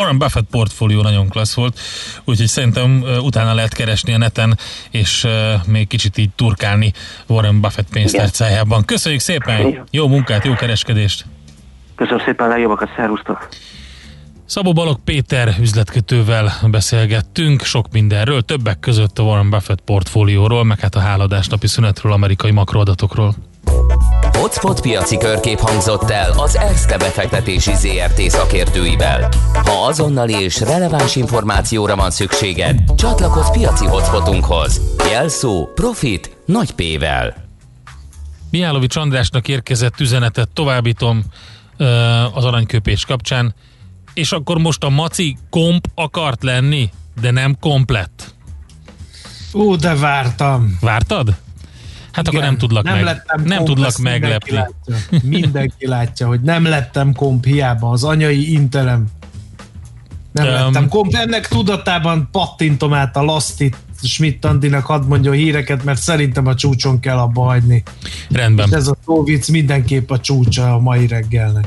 Warren Buffett portfólió nagyon klassz volt, úgyhogy szerintem utána lehet keresni a neten, és még kicsit így turkálni Warren Buffett pénztárcájában. Köszönjük szépen, jó munkát, jó kereskedést! Köszönöm szépen, legjobbakat, szervusztok! Szabó Balog Péter üzletkötővel beszélgettünk sok mindenről, többek között a Warren Buffett portfólióról, meg hát a háladás napi szünetről, amerikai makroadatokról. Hotspot piaci körkép hangzott el az ESZTE befektetési ZRT szakértőivel. Ha azonnali és releváns információra van szükséged, csatlakozz piaci hotspotunkhoz. Jelszó Profit nagy P-vel. Miálovics Andrásnak érkezett üzenetet továbbítom az aranyköpés kapcsán, és akkor most a maci komp akart lenni, de nem komplett. Ó, de vártam. Vártad? Hát Igen, akkor nem tudlak nem meg. Lettem nem komp, tudlak meglepni. Mindenki látja, mindenki látja, hogy nem lettem komp hiába az anyai interem. Nem um, lettem komp. Ennek tudatában pattintom át a Lastit Schmidt Andinak hadd mondja a híreket, mert szerintem a csúcson kell abba hagyni. Rendben. És ez a szóvic mindenképp a csúcsa a mai reggelnek.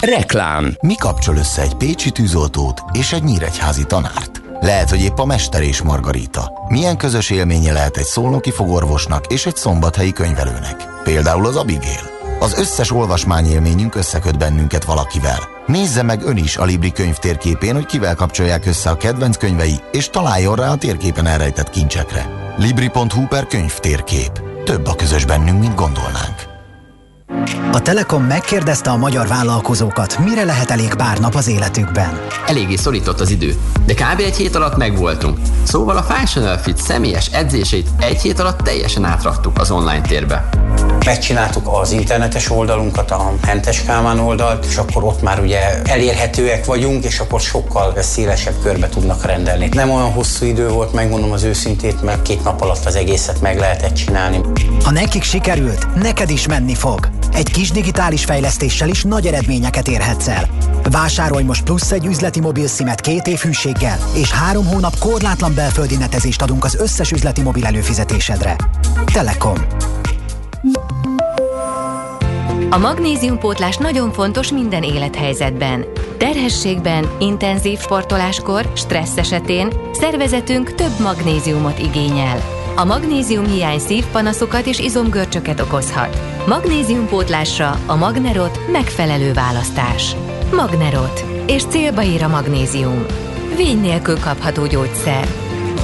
Reklám. Mi kapcsol össze egy pécsi tűzoltót és egy nyíregyházi tanárt? Lehet, hogy épp a Mester és Margarita. Milyen közös élménye lehet egy szolnoki fogorvosnak és egy szombathelyi könyvelőnek? Például az Abigail. Az összes olvasmányélményünk összeköt bennünket valakivel. Nézze meg ön is a Libri könyv térképén, hogy kivel kapcsolják össze a kedvenc könyvei, és találjon rá a térképen elrejtett kincsekre. Libri.hu per könyv térkép. Több a közös bennünk, mint gondolnánk. A Telekom megkérdezte a magyar vállalkozókat, mire lehet elég pár nap az életükben. Eléggé szorított az idő, de kb. egy hét alatt megvoltunk. Szóval a Functional Fit személyes edzéseit egy hét alatt teljesen átraktuk az online térbe. Megcsináltuk az internetes oldalunkat, a Hentes Kálmán oldalt, és akkor ott már ugye elérhetőek vagyunk, és akkor sokkal szélesebb körbe tudnak rendelni. Nem olyan hosszú idő volt, megmondom az őszintét, mert két nap alatt az egészet meg lehetett csinálni. Ha nekik sikerült, neked is menni fog. Egy kis digitális fejlesztéssel is nagy eredményeket érhetsz el. Vásárolj most plusz egy üzleti mobil szimet két év hűséggel, és három hónap korlátlan belföldi netezést adunk az összes üzleti mobil előfizetésedre. Telekom. A magnéziumpótlás nagyon fontos minden élethelyzetben. Terhességben, intenzív sportoláskor, stressz esetén szervezetünk több magnéziumot igényel. A magnézium hiány szívpanaszokat és izomgörcsöket okozhat. Magnéziumpótlásra a Magnerot megfelelő választás. Magnerot. És célba ír a magnézium. Vény nélkül kapható gyógyszer.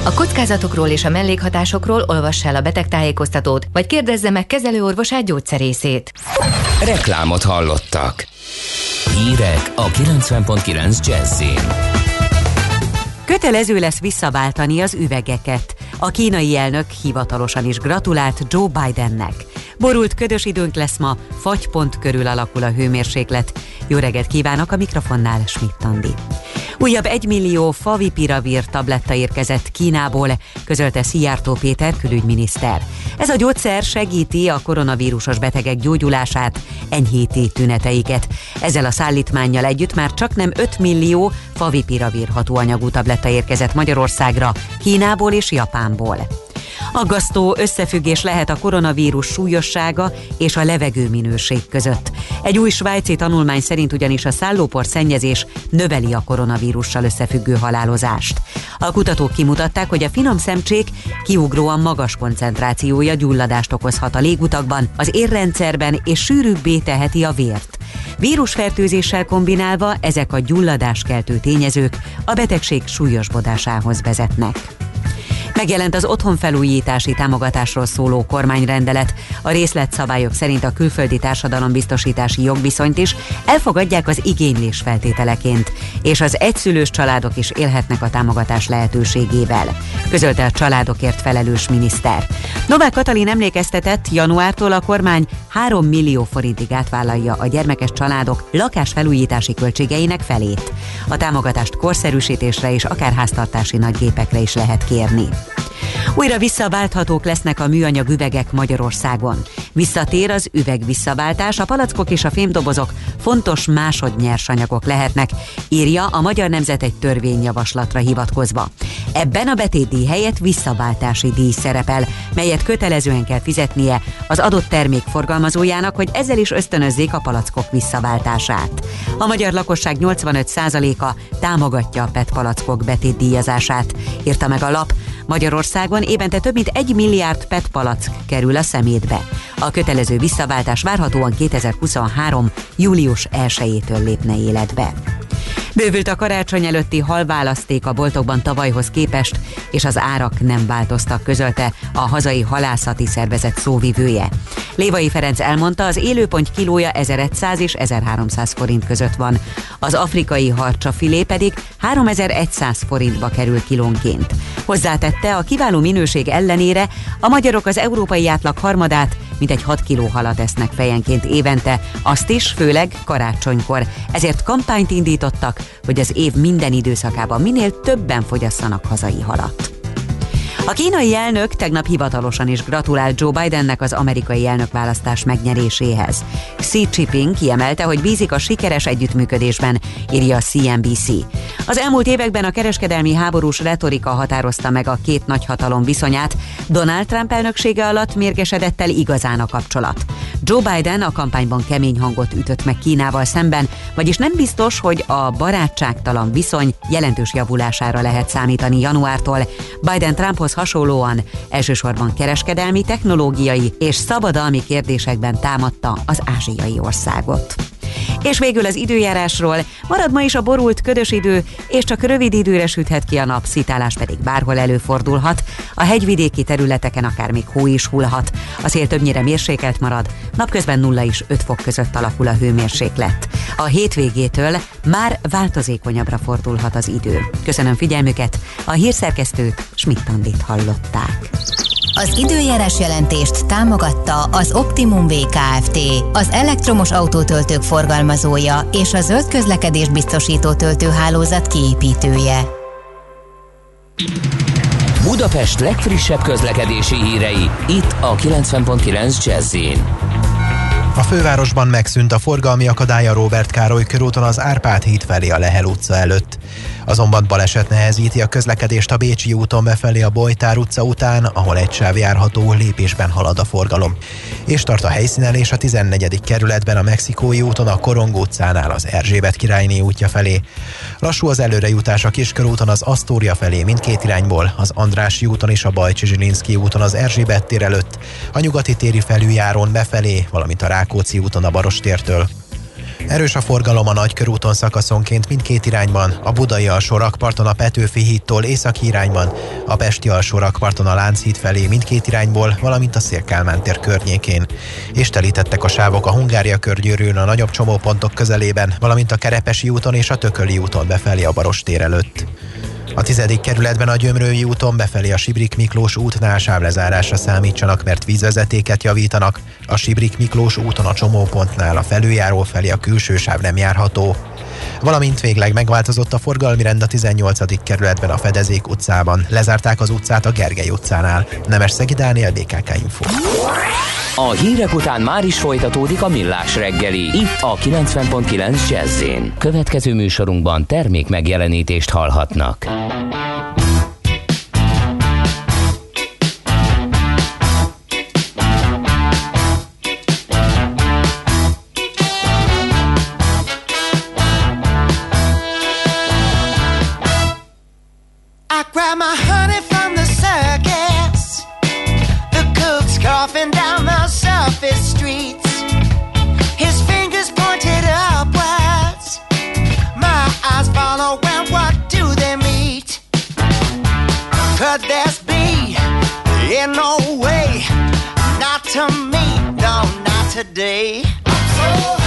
A kockázatokról és a mellékhatásokról olvass el a betegtájékoztatót, vagy kérdezze meg kezelőorvosát gyógyszerészét. Reklámot hallottak. Hírek a 90.9 Jazzin. Kötelező lesz visszaváltani az üvegeket. A kínai elnök hivatalosan is gratulált Joe Bidennek. Borult ködös időnk lesz ma, fagypont körül alakul a hőmérséklet. Jó reggelt kívánok a mikrofonnál, Schmidt Andi. Újabb egy millió favipiravir tabletta érkezett Kínából, közölte Szijjártó Péter külügyminiszter. Ez a gyógyszer segíti a koronavírusos betegek gyógyulását, enyhíti tüneteiket. Ezzel a szállítmánnyal együtt már csak nem 5 millió favipiravir hatóanyagú tabletta érkezett Magyarországra, Kínából és Japánból. Aggasztó összefüggés lehet a koronavírus súlyossága és a levegőminőség között. Egy új svájci tanulmány szerint ugyanis a szállópor szennyezés növeli a koronavírussal összefüggő halálozást. A kutatók kimutatták, hogy a finom szemcsék kiugróan magas koncentrációja gyulladást okozhat a légutakban, az érrendszerben és sűrűbbé teheti a vért. Vírusfertőzéssel kombinálva ezek a gyulladáskeltő tényezők a betegség súlyosbodásához vezetnek. Megjelent az otthonfelújítási támogatásról szóló kormányrendelet. A részletszabályok szerint a külföldi társadalombiztosítási jogviszonyt is elfogadják az igénylés feltételeként, és az egyszülős családok is élhetnek a támogatás lehetőségével, közölte a családokért felelős miniszter. Novák Katalin emlékeztetett, januártól a kormány 3 millió forintig átvállalja a gyermekes családok lakásfelújítási költségeinek felét. A támogatást korszerűsítésre és akár háztartási nagygépekre is lehet kérni. Újra visszaválthatók lesznek a műanyag üvegek Magyarországon. Visszatér az üveg visszaváltás, a palackok és a fémdobozok fontos másodnyersanyagok lehetnek, írja a Magyar Nemzet egy törvényjavaslatra hivatkozva. Ebben a betétdíj helyett visszaváltási díj szerepel, melyet kötelezően kell fizetnie az adott termék forgalmazójának, hogy ezzel is ösztönözzék a palackok visszaváltását. A magyar lakosság 85%-a támogatja a PET palackok betétdíjazását, írta meg a lap. Magyarországon évente több mint egy milliárd PET palack kerül a szemétbe. A kötelező visszaváltás várhatóan 2023. július 1-től lépne életbe. Bővült a karácsony előtti halválaszték a boltokban tavalyhoz képest, és az árak nem változtak, közölte a hazai halászati szervezet szóvivője. Lévai Ferenc elmondta, az élőpont kilója 1100 és 1300 forint között van. Az afrikai harcsafilé pedig 3100 forintba kerül kilónként. Hozzátette, a kiváló minőség ellenére a magyarok az európai átlag harmadát, mintegy 6 kiló halat esznek fejenként évente, azt is főleg karácsonykor. Ezért kampányt indítottak, hogy az év minden időszakában minél többen fogyasszanak hazai halat. A kínai elnök tegnap hivatalosan is gratulált Joe Bidennek az amerikai elnökválasztás megnyeréséhez. Xi Jinping kiemelte, hogy bízik a sikeres együttműködésben, írja a CNBC. Az elmúlt években a kereskedelmi háborús retorika határozta meg a két nagyhatalom viszonyát, Donald Trump elnöksége alatt mérgesedett el igazán a kapcsolat. Joe Biden a kampányban kemény hangot ütött meg Kínával szemben, vagyis nem biztos, hogy a barátságtalan viszony jelentős javulására lehet számítani januártól. Biden Trumphoz hasonlóan elsősorban kereskedelmi, technológiai és szabadalmi kérdésekben támadta az ázsiai országot. És végül az időjárásról marad ma is a borult ködös idő, és csak rövid időre süthet ki a nap, szitálás pedig bárhol előfordulhat. A hegyvidéki területeken akár még hó is hullhat. A szél többnyire mérsékelt marad, napközben 0 és 5 fok között alakul a hőmérséklet. A hétvégétől már változékonyabbra fordulhat az idő. Köszönöm figyelmüket, a hírszerkesztőt Schmidt-Tandit hallották. Az időjárás jelentést támogatta az Optimum VKFT, az elektromos autótöltők forgalmazója és a zöld közlekedés biztosító töltőhálózat kiépítője. Budapest legfrissebb közlekedési hírei, itt a 90.9 jazz a fővárosban megszűnt a forgalmi akadálya Robert Károly körúton az Árpád híd felé a Lehel utca előtt. Azonban baleset nehezíti a közlekedést a Bécsi úton befelé a Bojtár utca után, ahol egy sáv járható lépésben halad a forgalom. És tart a helyszínelés a 14. kerületben a Mexikói úton a Korongó utcánál az Erzsébet királyné útja felé. Lassú az előrejutás a Kiskörúton az Asztória felé mindkét irányból, az Andrási úton és a Bajcsi Zsilinszki úton az Erzsébet tér előtt, a nyugati téri felüljáron befelé, valamint a Rákóczi úton a Barostértől. Erős a forgalom a Nagykörúton szakaszonként mindkét irányban, a Budai alsó rakparton a Petőfi hídtól északi irányban, a Pesti alsó rakparton a Lánchíd felé mindkét irányból, valamint a Szélkálmán tér környékén. És telítettek a sávok a Hungária körgyűrűn a nagyobb csomópontok közelében, valamint a Kerepesi úton és a Tököli úton befelé a Barostér előtt. A tizedik kerületben a Gyömrői úton befelé a Sibrik Miklós útnál sávlezárásra számítsanak, mert vízvezetéket javítanak. A Sibrik Miklós úton a csomópontnál a felüljáró felé a külső sáv nem járható. Valamint végleg megváltozott a forgalmi rend a 18. kerületben a Fedezék utcában. Lezárták az utcát a Gergely utcánál. Nemes Szegi Dániel, BKK Info. A hírek után már is folytatódik a millás reggeli. Itt a 90.9 jazz Következő műsorunkban termék megjelenítést hallhatnak. Today. So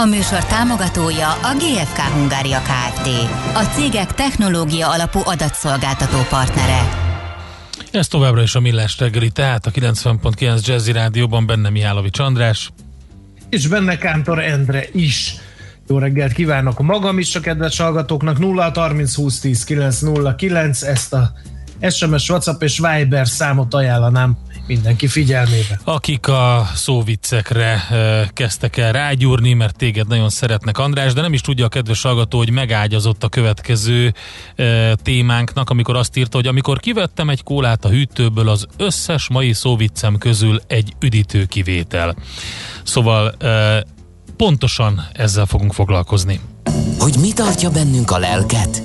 A műsor támogatója a GFK Hungária Kft. A cégek technológia alapú adatszolgáltató partnere. Ez továbbra is a Millás reggeli, tehát a 90.9 Jazzy Rádióban benne Mihálovics András. És benne Kántor Endre is. Jó reggelt kívánok magam is a kedves hallgatóknak. 0 30 20 10 909 ezt a SMS, WhatsApp és Viber számot ajánlanám mindenki figyelmébe. Akik a szóviccekre e, kezdtek el rágyúrni, mert téged nagyon szeretnek András, de nem is tudja a kedves hallgató, hogy megágyazott a következő e, témánknak, amikor azt írta, hogy amikor kivettem egy kólát a hűtőből, az összes mai szóviccem közül egy üdítő kivétel. Szóval e, pontosan ezzel fogunk foglalkozni. Hogy mi tartja bennünk a lelket?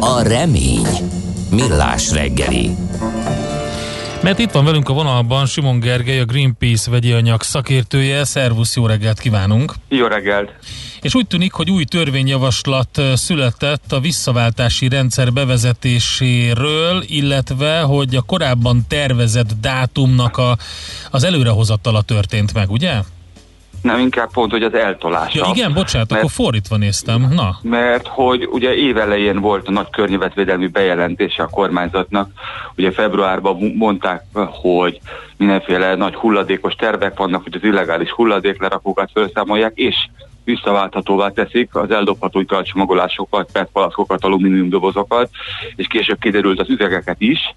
A remény. Millás reggeli. Mert itt van velünk a vonalban Simon Gergely, a Greenpeace vegyi anyag szakértője. Szervusz, jó reggelt kívánunk! Jó reggelt! És úgy tűnik, hogy új törvényjavaslat született a visszaváltási rendszer bevezetéséről, illetve, hogy a korábban tervezett dátumnak a, az előrehozatala történt meg, ugye? Nem, inkább pont, hogy az eltolása. Ja, igen, bocsánat, mert, akkor fordítva néztem. Na. Mert hogy ugye évelején volt a nagy környezetvédelmi bejelentése a kormányzatnak. Ugye februárban mondták, hogy mindenféle nagy hulladékos tervek vannak, hogy az illegális hulladéklerakókat felszámolják, és visszaválthatóvá teszik az eldobható italcsomagolásokat, petpalaszkokat, alumínium dobozokat, és később kiderült az üvegeket is,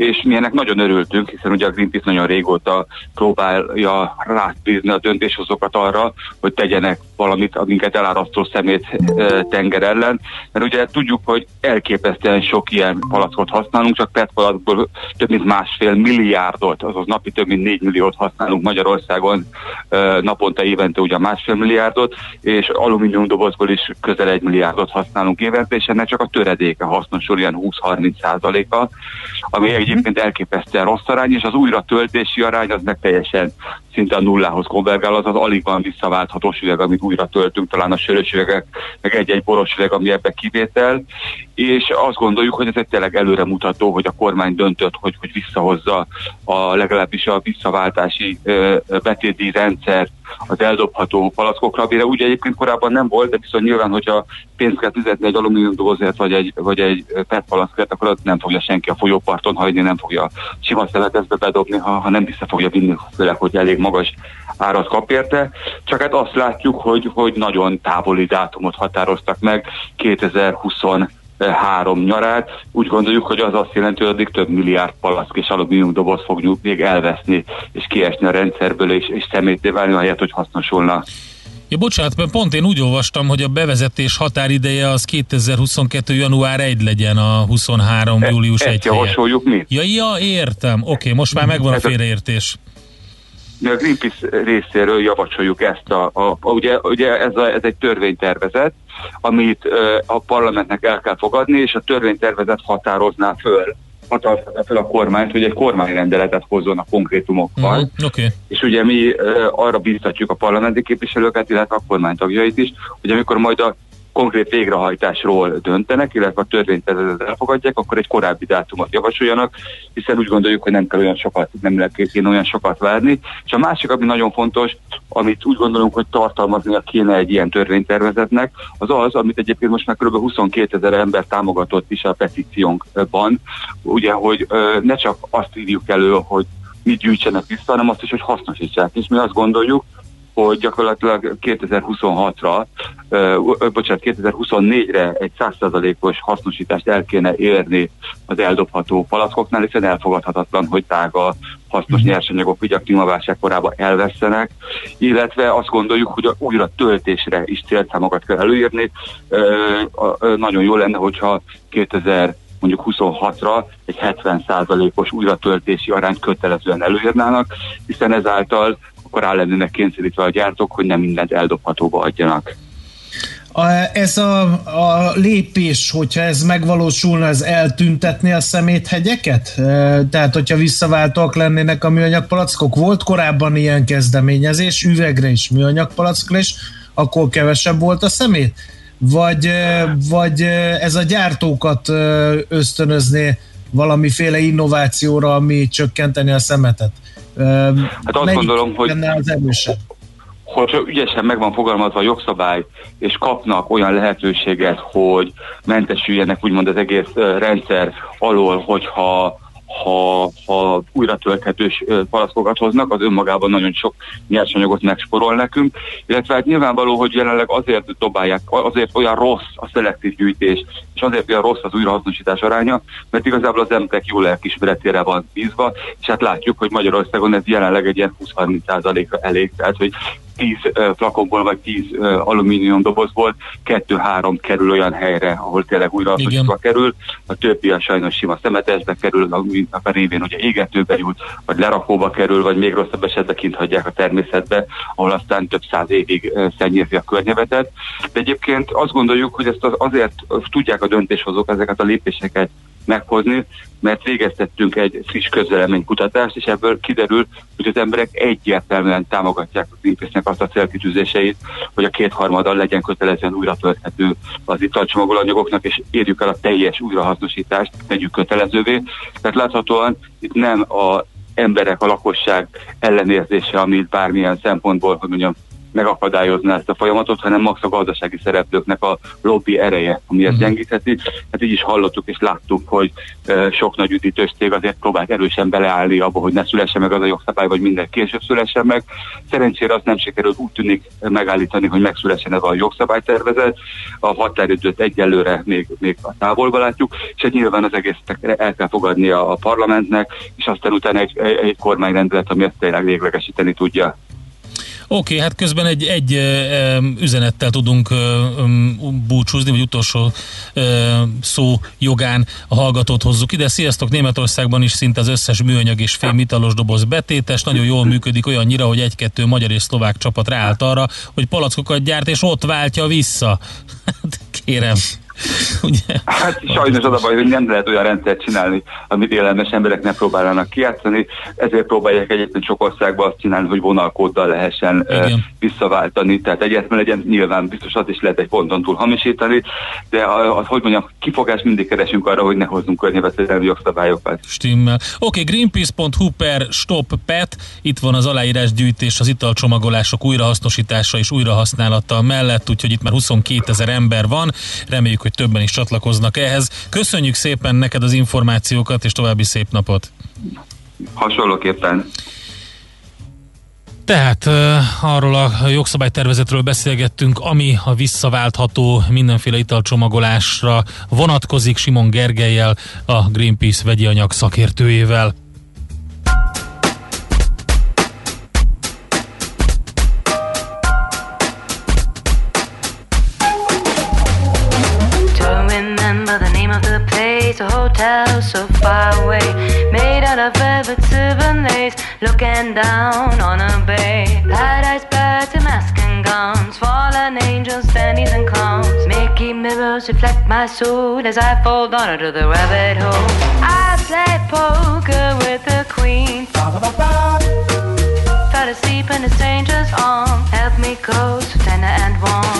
és mi ennek nagyon örültünk, hiszen ugye a Greenpeace nagyon régóta próbálja rátbízni a döntéshozókat arra, hogy tegyenek valamit a minket elárasztó szemét tenger ellen, mert ugye tudjuk, hogy elképesztően sok ilyen palackot használunk, csak PET palackból több mint másfél milliárdot, azaz napi több mint 4 milliót használunk Magyarországon naponta évente ugye másfél milliárdot, és alumínium dobozból is közel egy milliárdot használunk évente, és ennek csak a töredéke hasznosul, ilyen 20-30 százaléka, ami egyébként elképesztően rossz arány, és az újra töltési arány az meg teljesen szinte a nullához konvergál, az az alig van visszaválthatós üveg, amit újra töltünk, talán a sörös üvegek, meg egy-egy boros üveg, ami ebbe kivétel, és azt gondoljuk, hogy ez egy tényleg előremutató, hogy a kormány döntött, hogy, hogy visszahozza a legalábbis a visszaváltási betéti rendszert az eldobható palackokra, amire ugye egyébként korábban nem volt, de viszont nyilván, hogyha pénzt kell fizetni egy alumínium dobozért, vagy egy, vagy egy PET palackért, akkor nem fogja senki a folyóparton hagyni, nem fogja sima szemetezbe bedobni, ha, ha nem vissza fogja vinni, főleg, hogy elég magas árat kap érte. Csak hát azt látjuk, hogy, hogy nagyon távoli dátumot határoztak meg 2020 három nyarát. Úgy gondoljuk, hogy az azt jelenti, hogy addig több milliárd palack és alumínium doboz fog még elveszni, és kiesni a rendszerből, és, és szemété válni, ahelyett, hogy hasznosulna. Ja, bocsánat, mert pont én úgy olvastam, hogy a bevezetés határideje az 2022. január 1 legyen a 23. E, július 1 javasoljuk mi? Ja, ja, értem. Oké, okay, most már megvan a félreértés. A Greenpeace részéről javasoljuk ezt a, a, a ugye, ugye ez, a, ez egy törvénytervezet, amit a parlamentnek el kell fogadni, és a törvénytervezet határozná föl határozná föl a kormányt, hogy egy kormányrendeletet hozzon a konkrétumokkal. Mm, okay. És ugye mi arra biztatjuk a parlamenti képviselőket, illetve a kormánytagjait is, hogy amikor majd a konkrét végrehajtásról döntenek, illetve a törvénytervezetet elfogadják, akkor egy korábbi dátumot javasoljanak, hiszen úgy gondoljuk, hogy nem kell olyan sokat, nem lehet kéne olyan sokat várni. És a másik, ami nagyon fontos, amit úgy gondolunk, hogy tartalmaznia kéne egy ilyen törvénytervezetnek, az az, amit egyébként most már kb. 22 ezer ember támogatott is a petíciónkban, ugye, hogy ne csak azt írjuk elő, hogy mit gyűjtsenek vissza, hanem azt is, hogy hasznosítsák. És mi azt gondoljuk, hogy gyakorlatilag 2026-ra, uh, bocsánat, 2024-re egy 100%-os hasznosítást el kéne érni az eldobható palackoknál, hiszen elfogadhatatlan, hogy tága hasznos mhm. nyersanyagok így a klímaválság korában elvesztenek, illetve azt gondoljuk, hogy a újra töltésre is célszámokat kell előírni. Uh, nagyon jó lenne, hogyha 2000 mondjuk 26-ra egy 70%-os újratöltési arányt kötelezően előírnának, hiszen ezáltal akkor rá lennének kényszerítve a gyártók, hogy nem mindent eldobhatóba adjanak. A, ez a, a lépés, hogyha ez megvalósulna, ez eltüntetni a szeméthegyeket? E, tehát, hogyha visszaváltóak lennének a műanyag palackok, volt korábban ilyen kezdeményezés, üvegre is, műanyag palackra is, akkor kevesebb volt a szemét? Vagy, e, vagy e, ez a gyártókat ösztönözné valamiféle innovációra, ami csökkenteni a szemetet? Hát azt gondolom, hogy az erősebb? hogyha ügyesen meg van fogalmazva a jogszabály, és kapnak olyan lehetőséget, hogy mentesüljenek úgymond az egész rendszer alól, hogyha ha, ha újra tölthetős palaszkokat hoznak, az önmagában nagyon sok nyersanyagot megsporol nekünk, illetve hát nyilvánvaló, hogy jelenleg azért dobálják, azért olyan rossz a szelektív gyűjtés, és azért olyan rossz az újrahasznosítás aránya, mert igazából az emberek jó lelkismeretére van bízva, és hát látjuk, hogy Magyarországon ez jelenleg egy ilyen 20-30%-ra elég, tehát hogy 10 flakonból vagy 10 alumínium dobozból 2-3 kerül olyan helyre, ahol tényleg újra kerül, a többi a sajnos sima szemetesbe kerül, a révén ugye égetőbe jut, vagy lerakóba kerül, vagy még rosszabb esetben kint hagyják a természetbe, ahol aztán több száz évig szennyezi a környezetet. De egyébként azt gondoljuk, hogy ezt azért tudják a döntéshozók ezeket a lépéseket meghozni, mert végeztettünk egy friss közveleménykutatást, és ebből kiderül, hogy az emberek egyértelműen támogatják a greenpeace azt a célkitűzéseit, hogy a kétharmaddal legyen kötelezően újra tölthető az italcsomagolanyagoknak, és érjük el a teljes újrahasznosítást, tegyük kötelezővé. Tehát láthatóan itt nem a emberek, a lakosság ellenérzése, amit bármilyen szempontból, hogy mondjam, megakadályozna ezt a folyamatot, hanem max a gazdasági szereplőknek a lobby ereje, ami ezt uh-huh. gyengítheti. Hát így is hallottuk és láttuk, hogy sok nagy üdítős cég azért próbált erősen beleállni abba, hogy ne szülessen meg az a jogszabály, vagy minden később szülessen meg. Szerencsére azt nem sikerült úgy tűnik megállítani, hogy megszülessen ez a jogszabálytervezet. A határidőt egyelőre még, még a távolba látjuk, és egy nyilván az egész el kell fogadnia a parlamentnek, és aztán utána egy, egy, egy kormányrendelet, ami ezt tényleg véglegesíteni tudja. Oké, okay, hát közben egy, egy üzenettel tudunk búcsúzni, vagy utolsó szó jogán a hallgatót hozzuk ide. Sziasztok, Németországban is szinte az összes műanyag és fémitalos doboz betétes, nagyon jól működik olyannyira, hogy egy-kettő magyar és szlovák csapat ráállt arra, hogy palackokat gyárt, és ott váltja vissza. Hát kérem. Ugye? Hát sajnos az a baj, hogy nem lehet olyan rendszert csinálni, amit élelmes emberek ne próbálnak kijátszani, ezért próbálják egyébként sok országban azt csinálni, hogy vonalkóddal lehessen uh, visszaváltani, tehát egyetlen legyen, nyilván biztos az is lehet egy ponton túl hamisítani, de az, hogy mondjam, kifogás mindig keresünk arra, hogy ne hozzunk környezetvédelmi jogszabályokat. Stimmel. Oké, okay, greenpeace.hu per stop pet, itt van az aláírásgyűjtés, az italcsomagolások újrahasznosítása és újrahasználata mellett, úgyhogy itt már 22 ezer ember van, reméljük, hogy hogy többen is csatlakoznak ehhez. Köszönjük szépen neked az információkat, és további szép napot! Hasonlóképpen. Tehát arról a jogszabálytervezetről beszélgettünk, ami a visszaváltható mindenféle italcsomagolásra vonatkozik Simon Gergelyel, a Greenpeace vegyi anyag szakértőjével. A hotel so far away, made out of velvet silver lace, looking down on a bay. Paradise birds and masking gowns, fallen angels, dandies and clowns. Mickey mirrors reflect my soul as I fall down into the rabbit hole. I play poker with the queen. Fell asleep in a stranger's arm, help me close, tender and warm.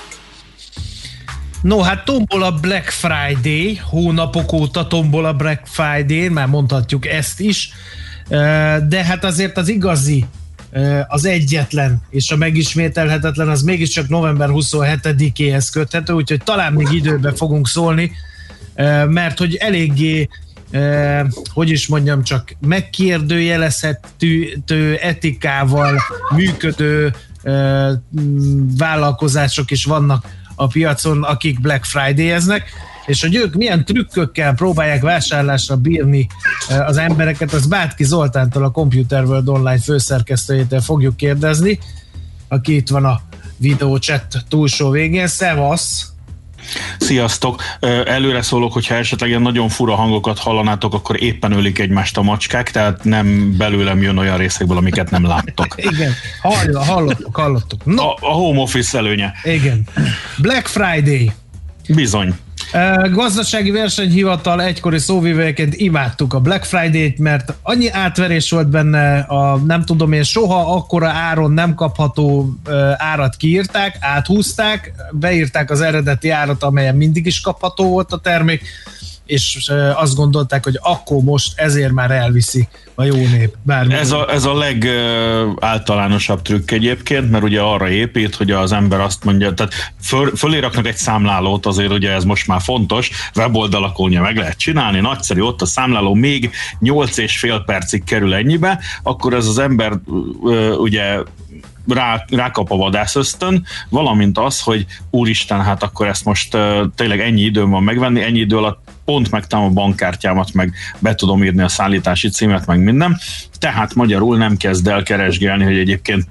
No, hát tombol a Black Friday, hónapok óta tombol a Black Friday, már mondhatjuk ezt is, de hát azért az igazi, az egyetlen és a megismételhetetlen az mégiscsak november 27-éhez köthető, úgyhogy talán még időben fogunk szólni, mert hogy eléggé hogy is mondjam, csak megkérdőjelezhető etikával működő vállalkozások is vannak a piacon, akik Black Friday-eznek, és hogy ők milyen trükkökkel próbálják vásárlásra bírni eh, az embereket, az Bátki Zoltántól, a Computer World Online főszerkesztőjétől fogjuk kérdezni, aki itt van a videó chat túlsó végén. Szevasz! Sziasztok! Előre szólok, hogyha esetleg ilyen nagyon fura hangokat hallanátok, akkor éppen ölik egymást a macskák, tehát nem belőlem jön olyan részekből, amiket nem láttok. Igen, hallottuk, hallottuk. hallottuk. No. A, a home office előnye. Igen. Black Friday. Bizony. Gazdasági versenyhivatal egykori szóvivőjeként imádtuk a Black Friday-t, mert annyi átverés volt benne, a nem tudom én, soha akkora áron nem kapható árat kiírták, áthúzták, beírták az eredeti árat, amelyen mindig is kapható volt a termék, és azt gondolták, hogy akkor most ezért már elviszi a jó nép. Bármi ez, a, ez a legáltalánosabb trükk egyébként, mert ugye arra épít, hogy az ember azt mondja, tehát föl, föléraknak egy számlálót, azért ugye ez most már fontos, weboldalakon ugye meg lehet csinálni, nagyszerű, ott a számláló még 8 és fél percig kerül ennyibe, akkor ez az ember ugye rá, rákap a vadász ösztön, valamint az, hogy úristen, hát akkor ezt most uh, tényleg ennyi időm van megvenni, ennyi idő alatt pont megtalálom a bankkártyámat, meg be tudom írni a szállítási címet, meg minden. Tehát magyarul nem kezd el keresgélni, hogy egyébként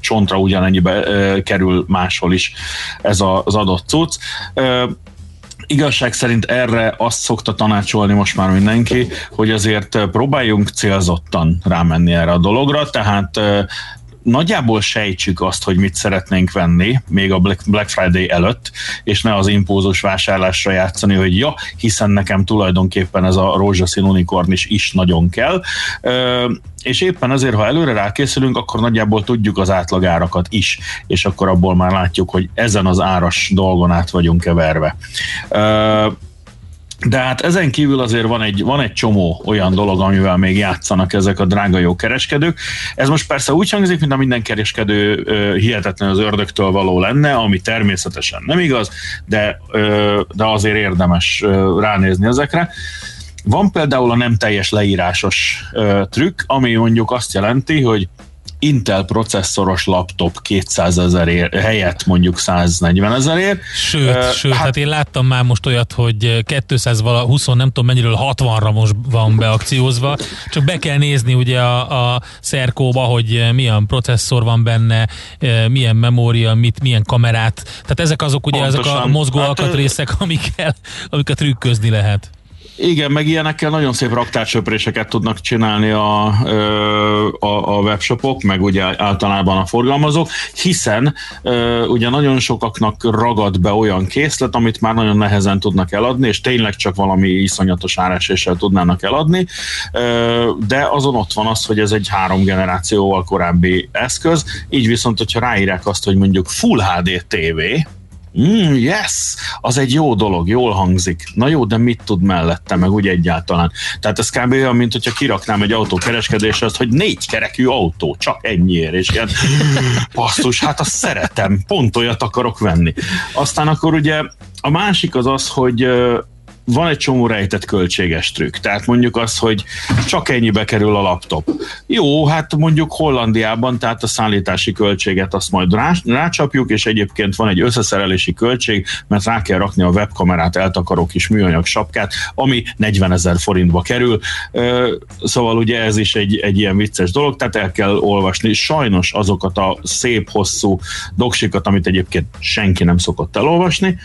csontra ugyanennyibe uh, kerül máshol is ez a, az adott cucc. Uh, igazság szerint erre azt szokta tanácsolni most már mindenki, hogy azért próbáljunk célzottan rámenni erre a dologra, tehát nagyjából sejtsük azt, hogy mit szeretnénk venni, még a Black Friday előtt, és ne az impulzus vásárlásra játszani, hogy ja, hiszen nekem tulajdonképpen ez a rózsaszín unikorn is, is nagyon kell. És éppen azért, ha előre rákészülünk, akkor nagyjából tudjuk az átlagárakat is, és akkor abból már látjuk, hogy ezen az áras dolgon át vagyunk keverve. De hát ezen kívül azért van egy, van egy csomó olyan dolog, amivel még játszanak ezek a drága jó kereskedők. Ez most persze úgy hangzik, mint a minden kereskedő hihetetlen az ördögtől való lenne, ami természetesen nem igaz, de, de azért érdemes ránézni ezekre. Van például a nem teljes leírásos trükk, ami mondjuk azt jelenti, hogy Intel processzoros laptop 200 ezer helyett mondjuk 140 ezerért. Sőt, uh, sőt, hát, hát én láttam már most olyat, hogy 220 nem tudom mennyiről 60-ra most van beakciózva, csak be kell nézni ugye a, a szerkóba, hogy milyen processzor van benne, milyen memória, mit, milyen kamerát, tehát ezek azok ugye Pontosan. ezek a mozgó hát, alkatrészek, amikkel, amiket trükközni lehet. Igen, meg ilyenekkel nagyon szép raktárcsöpréseket tudnak csinálni a, a, a webshopok, meg ugye általában a forgalmazók, hiszen ugye nagyon sokaknak ragad be olyan készlet, amit már nagyon nehezen tudnak eladni, és tényleg csak valami iszonyatos áreséssel tudnának eladni, de azon ott van az, hogy ez egy három generációval korábbi eszköz, így viszont, hogyha ráírják azt, hogy mondjuk Full HD TV, Mm, yes! Az egy jó dolog, jól hangzik. Na jó, de mit tud mellette, meg úgy egyáltalán. Tehát ez kb. olyan, mint hogyha kiraknám egy autókereskedésre azt, hogy négy kerekű autó, csak ennyiért, és ilyen basszus, hát azt szeretem, pont olyat akarok venni. Aztán akkor ugye a másik az az, hogy van egy csomó rejtett költséges trükk. Tehát mondjuk az, hogy csak ennyibe kerül a laptop. Jó, hát mondjuk Hollandiában, tehát a szállítási költséget azt majd rá, rácsapjuk, és egyébként van egy összeszerelési költség, mert rá kell rakni a webkamerát, eltakaró kis műanyag sapkát, ami 40 ezer forintba kerül. Szóval ugye ez is egy, egy ilyen vicces dolog, tehát el kell olvasni. Sajnos azokat a szép, hosszú doksikat, amit egyébként senki nem szokott elolvasni,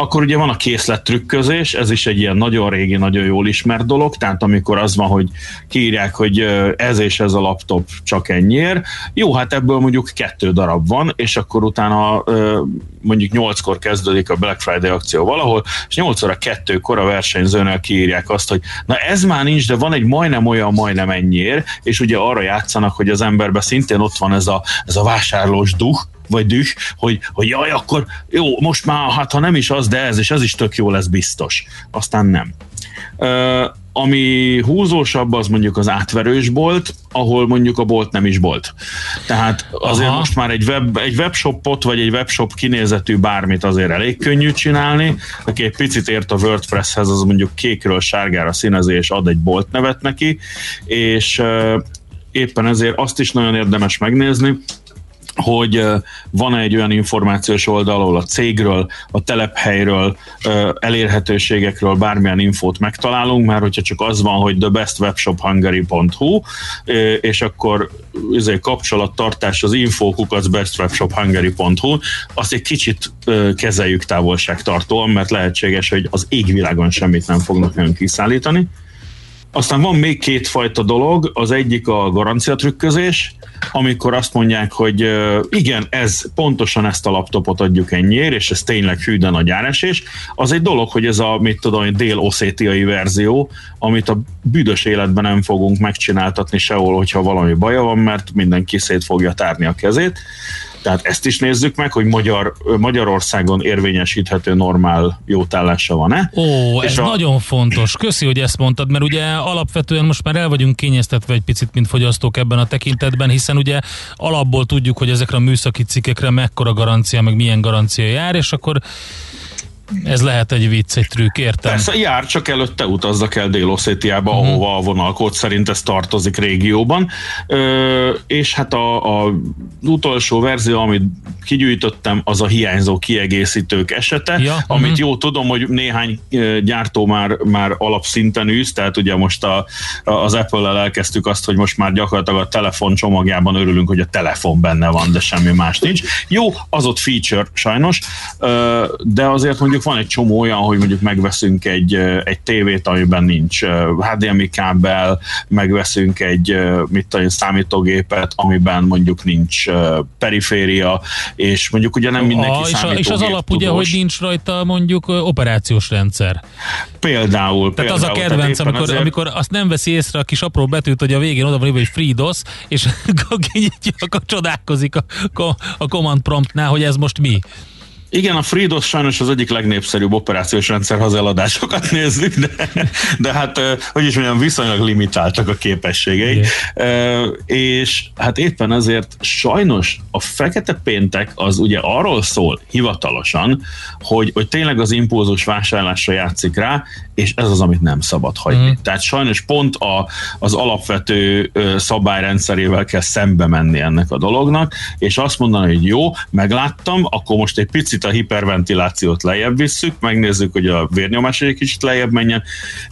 akkor ugye van a készlet trükközés, ez is egy ilyen nagyon régi, nagyon jól ismert dolog, tehát amikor az van, hogy kiírják, hogy ez és ez a laptop csak ennyiért, jó, hát ebből mondjuk kettő darab van, és akkor utána mondjuk nyolckor kezdődik a Black Friday akció valahol, és nyolc óra kettőkor a versenyzőnök kiírják azt, hogy na ez már nincs, de van egy majdnem olyan, majdnem ennyiért, és ugye arra játszanak, hogy az emberben szintén ott van ez a, ez a vásárlós duh, vagy düh, hogy, hogy jaj, akkor jó, most már, hát ha nem is az, de ez, és ez is tök jó lesz biztos. Aztán nem. Uh, ami húzósabb, az mondjuk az átverős bolt, ahol mondjuk a bolt nem is bolt. Tehát azért Aha. most már egy, web, egy webshopot, vagy egy webshop kinézetű bármit azért elég könnyű csinálni. Aki egy picit ért a WordPresshez, az mondjuk kékről sárgára színezi, és ad egy bolt nevet neki, és éppen ezért azt is nagyon érdemes megnézni, hogy van egy olyan információs oldal, ahol a cégről, a telephelyről, elérhetőségekről bármilyen infót megtalálunk, mert hogyha csak az van, hogy thebestwebshophungary.hu, és akkor izé, kapcsolattartás az infókukat bestwebshophungary.hu, azt egy kicsit kezeljük távolságtartóan, mert lehetséges, hogy az égvilágon semmit nem fognak nagyon kiszállítani. Aztán van még két fajta dolog, az egyik a garanciatrükközés, amikor azt mondják, hogy igen, ez pontosan ezt a laptopot adjuk ennyiért, és ez tényleg hű, de nagy áresés, az egy dolog, hogy ez a, mit tudom, dél-oszétiai verzió, amit a büdös életben nem fogunk megcsináltatni sehol, hogyha valami baja van, mert mindenki szét fogja tárni a kezét. Tehát ezt is nézzük meg, hogy Magyar, Magyarországon érvényesíthető normál jótállása van-e. Ó, ez a... nagyon fontos. Köszi, hogy ezt mondtad, mert ugye alapvetően most már el vagyunk kényeztetve egy picit, mint fogyasztók ebben a tekintetben, hiszen ugye alapból tudjuk, hogy ezekre a műszaki cikkekre mekkora garancia, meg milyen garancia jár, és akkor Ez lehet egy vicc, egy trükk, értem. Persze, jár, csak előtte utazzak el Dél-Oszétiába, uh-huh. ahova a vonalkód szerint ez tartozik régióban. Ö, és hát a, a, utolsó verzió, amit kigyűjtöttem, az a hiányzó kiegészítők esete, ja, amit uh-huh. jó tudom, hogy néhány gyártó már, már alapszinten űz, tehát ugye most a, az Apple-el elkezdtük azt, hogy most már gyakorlatilag a telefon csomagjában örülünk, hogy a telefon benne van, de semmi más nincs. Jó, az ott feature sajnos, de azért mondjuk van egy csomó olyan, hogy mondjuk megveszünk egy, egy tévét, amiben nincs HDMI kábel, megveszünk egy mit tudom, számítógépet, amiben mondjuk nincs periféria, és mondjuk ugye nem mindenki a, és, a, és az alap ugye, hogy nincs rajta mondjuk operációs rendszer. Például. Tehát például, az a kedvenc, amikor, azért... amikor azt nem veszi észre a kis apró betűt, hogy a végén oda van hogy FreeDOS, és akkor csodálkozik a, a command promptnál, hogy ez most mi. Igen, a FreeDOS sajnos az egyik legnépszerűbb operációs rendszer, ha az eladásokat nézzük, de, de hát, hogy is mondjam, viszonylag limitáltak a képességei. Igen. És hát éppen ezért sajnos a fekete péntek az ugye arról szól hivatalosan, hogy, hogy tényleg az impulzus vásárlásra játszik rá, és ez az, amit nem szabad hagyni. Mm. Tehát sajnos pont a, az alapvető szabályrendszerével kell szembe menni ennek a dolognak, és azt mondani, hogy jó, megláttam, akkor most egy picit a hiperventilációt lejjebb visszük, megnézzük, hogy a vérnyomás egy kicsit lejjebb menjen,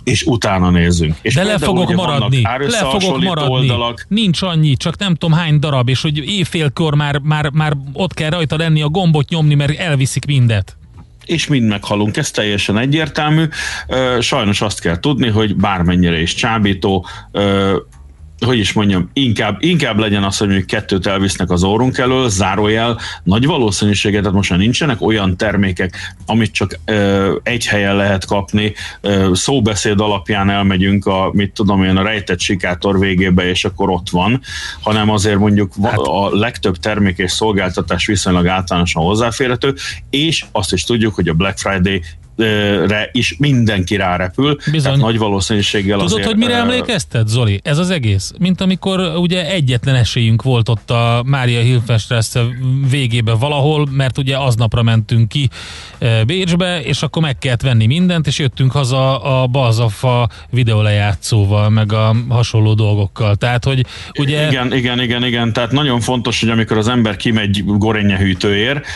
és utána nézzünk. És De le fogok maradni, le fogok maradni. Oldalak. Nincs annyi, csak nem tudom hány darab, és hogy éjfélkor már, már, már ott kell rajta lenni a gombot nyomni, mert elviszik mindet és mind meghalunk, ez teljesen egyértelmű. Sajnos azt kell tudni, hogy bármennyire is csábító, hogy is mondjam, inkább, inkább legyen az, hogy mondjuk kettőt elvisznek az órunk elől, zárójel, nagy valószínűséget, tehát most már nincsenek olyan termékek, amit csak ö, egy helyen lehet kapni, ö, szóbeszéd alapján elmegyünk a, mit tudom én, a rejtett sikátor végébe, és akkor ott van, hanem azért mondjuk hát. a legtöbb termék és szolgáltatás viszonylag általánosan hozzáférhető, és azt is tudjuk, hogy a Black Friday re is mindenki rárepül. Bizony. Tehát nagy valószínűséggel Tudod, azért, hogy mire emlékeztet, Zoli? Ez az egész. Mint amikor ugye egyetlen esélyünk volt ott a Mária Hilfestress végébe valahol, mert ugye aznapra mentünk ki Bécsbe, és akkor meg kellett venni mindent, és jöttünk haza a Balzafa videólejátszóval, meg a hasonló dolgokkal. Tehát, hogy ugye... Igen, igen, igen, igen. Tehát nagyon fontos, hogy amikor az ember kimegy gorényehűtőért,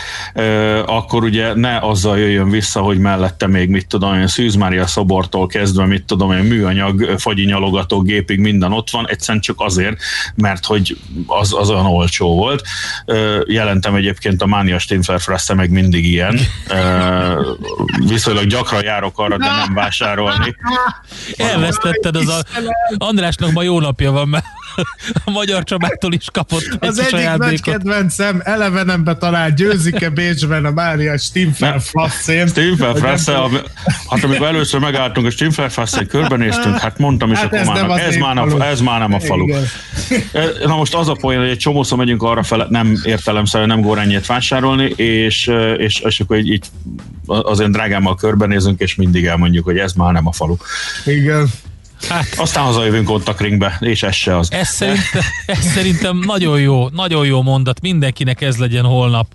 akkor ugye ne azzal jöjjön vissza, hogy mellett mellette még, mit tudom én, Szűz Mária szobortól kezdve, mit tudom én, műanyag, fagyi nyalogató gépig minden ott van, egyszerűen csak azért, mert hogy az, az olyan olcsó volt. Jelentem egyébként a Mánia Stimfelfresse meg mindig ilyen. Viszonylag gyakran járok arra, de nem vásárolni. Elvesztetted az a... Andrásnak ma jó napja van, mert a Magyar Csabától is kapott egy Az egyik ajándékot. nagy kedvencem, elevenembe talál győzike Bécsben a Mária Stimfelfrasszén. Stimfelfrasse, hát amikor először megálltunk a Stimfelfrasszén, körbenéztünk, hát mondtam is hát a komának, ez, már nem, ez már nem a falu. Igen. Na most az a poén, hogy egy csomószor megyünk arra fele, nem értelemszerűen nem górenyét vásárolni, és, és, és akkor így, így az én drágámmal körbenézünk, és mindig elmondjuk, hogy ez már nem a falu. Igen. Hát, Aztán hazajövünk kontaktringbe, és ez se az. Ez szerintem, ez szerintem nagyon jó, nagyon jó mondat. Mindenkinek ez legyen holnap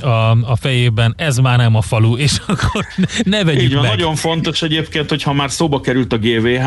a, a fejében. Ez már nem a falu, és akkor ne vegyük Így van, meg. nagyon fontos egyébként, hogy ha már szóba került a GVH,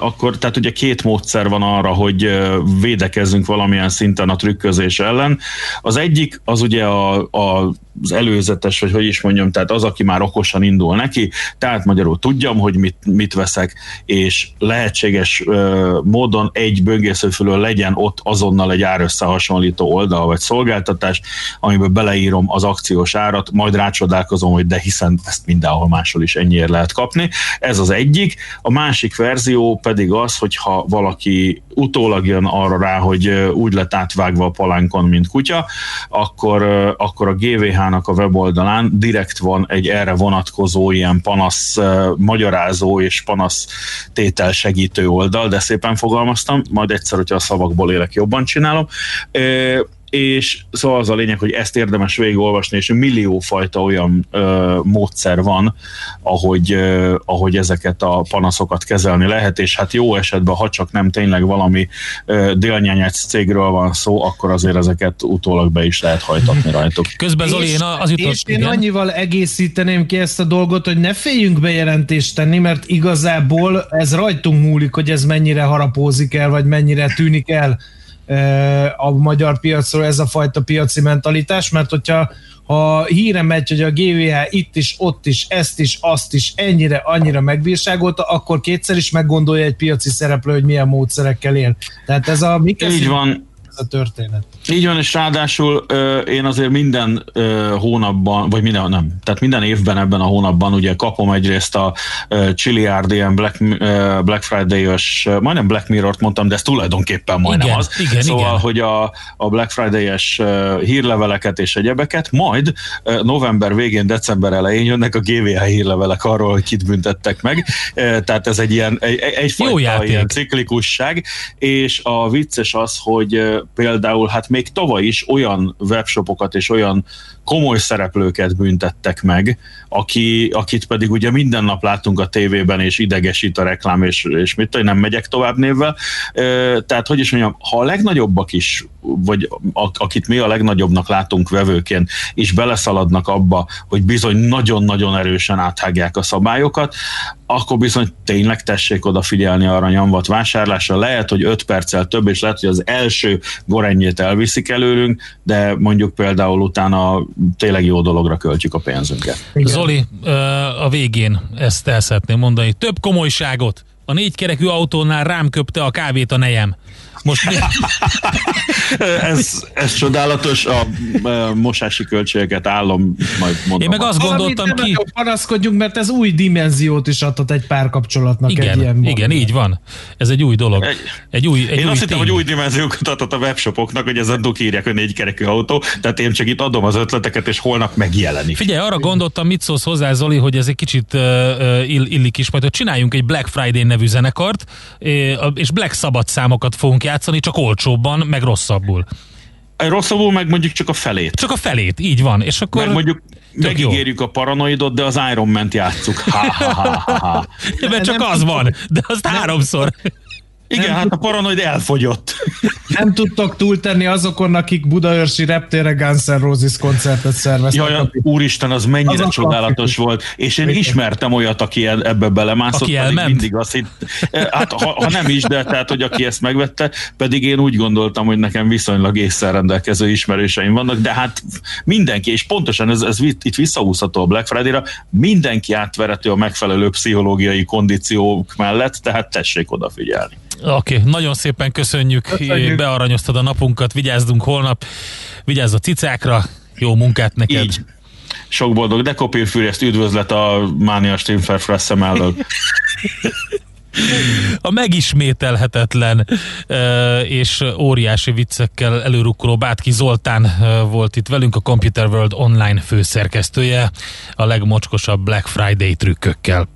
akkor tehát ugye két módszer van arra, hogy védekezzünk valamilyen szinten a trükközés ellen. Az egyik az ugye a, a az előzetes, vagy hogy is mondjam, tehát az, aki már okosan indul neki, tehát magyarul tudjam, hogy mit, mit veszek, és lehetséges uh, módon egy böngésző fölül legyen ott azonnal egy árösszehasonlító oldal vagy szolgáltatás, amiben beleírom az akciós árat, majd rácsodálkozom, hogy de hiszen ezt mindenhol máshol is ennyiért lehet kapni. Ez az egyik. A másik verzió pedig az, hogyha valaki utólag jön arra rá, hogy úgy lett átvágva a palánkon, mint kutya, akkor, akkor a GVH-nak a weboldalán direkt van egy erre vonatkozó ilyen panasz magyarázó és panasz tétel segítő oldal, de szépen fogalmaztam, majd egyszer, hogyha a szavakból élek, jobban csinálom és szóval az a lényeg, hogy ezt érdemes végigolvasni, és milliófajta olyan ö, módszer van, ahogy, ö, ahogy ezeket a panaszokat kezelni lehet, és hát jó esetben, ha csak nem tényleg valami ö, délnyányác cégről van szó, akkor azért ezeket utólag be is lehet hajtatni rajtuk. Közben Zoli, én az jutott, És én igen. annyival egészíteném ki ezt a dolgot, hogy ne féljünk bejelentést tenni, mert igazából ez rajtunk múlik, hogy ez mennyire harapózik el, vagy mennyire tűnik el a magyar piacról ez a fajta piaci mentalitás, mert hogyha ha híre megy, hogy a GVH itt is, ott is, ezt is, azt is ennyire, annyira megbírságolta, akkor kétszer is meggondolja egy piaci szereplő, hogy milyen módszerekkel él. Tehát ez a mi Így van. Ez a történet. Így van, és ráadásul ö, én azért minden ö, hónapban, vagy minden, nem, tehát minden évben ebben a hónapban ugye kapom egyrészt a ö, Chiliard ilyen Black, ö, Black Friday-os, majdnem Black Mirror-t mondtam, de ez tulajdonképpen majdnem Igen, az. igen, szóval, igen. hogy a, a Black Friday-es ö, hírleveleket és egyebeket, majd ö, november végén, december elején jönnek a GVH hírlevelek arról, hogy kit büntettek meg. Ö, tehát ez egy ilyen, egy, Jó egyfajta játék. ilyen ciklikusság, és a vicces az, hogy például hát még tavaly is olyan webshopokat és olyan komoly szereplőket büntettek meg, aki, akit pedig ugye minden nap látunk a tévében, és idegesít a reklám, és, és mit én, nem megyek tovább névvel. Tehát, hogy is mondjam, ha a legnagyobbak is, vagy akit mi a legnagyobbnak látunk vevőként, és beleszaladnak abba, hogy bizony nagyon-nagyon erősen áthágják a szabályokat, akkor bizony tényleg tessék odafigyelni arra nyomvat vásárlásra. Lehet, hogy 5 perccel több, és lehet, hogy az első gorennyét elviszik előlünk, de mondjuk például utána tényleg jó dologra költjük a pénzünket. Zoli, ö, a végén ezt el szeretném mondani. Több komolyságot. A négykerekű autónál rám köpte a kávét a nejem. Most mi? ez, ez csodálatos, a, a mosási költségeket állom, majd mondom. Én meg azt gondoltam ki... panaszkodjunk, mert ez új dimenziót is adhat egy párkapcsolatnak egy Igen, ilyen igen, így van. Ez egy új dolog. Egy- Egy új, egy Én új azt hittem, hogy új dimenziókat adott a webshopoknak, hogy ezen duk írják, hogy négykerekű autó, tehát én csak itt adom az ötleteket, és holnap megjelenik. Figyelj, arra gondoltam, mit szólsz hozzá, Zoli, hogy ez egy kicsit uh, ill, illik is, majd hogy csináljunk egy Black Friday nevű zenekart, és Black Sabbath számokat fogunk játszani, csak olcsóbban, meg rosszabbul. Rosszabbul meg mondjuk csak a felét. Csak a felét, így van. És akkor Meg mondjuk tök jó. megígérjük a paranoidot, de az Iron Man-t játsszuk. Ha, ha, ha, ha, ha. Mert csak az van, de azt háromszor. Igen, hát a paranoid elfogyott. Nem tudtok túltenni azokon, akik Budaörsi reptére Guns N' Roses koncertet szerveztek. Jaj, úristen, az mennyire Az csodálatos volt. És én ismertem olyat, aki ebbe belemászott, Aki pedig elment? mindig azt hitt, hát ha, ha, nem is, de tehát, hogy aki ezt megvette, pedig én úgy gondoltam, hogy nekem viszonylag észre rendelkező ismerőseim vannak, de hát mindenki, és pontosan ez, ez itt visszahúzható a Black Friday-ra, mindenki átverető a megfelelő pszichológiai kondíciók mellett, tehát tessék odafigyelni. Oké, okay, nagyon szépen köszönjük, Köszönjük. bearanyoztad a napunkat, vigyázzunk holnap, vigyázz a cicákra, jó munkát neked. Így. Sok boldog dekopírfűr, ezt üdvözlet a Mánia Stimfer mellől. A megismételhetetlen és óriási viccekkel előrukkoló Bátki Zoltán volt itt velünk, a Computer World online főszerkesztője, a legmocskosabb Black Friday trükkökkel.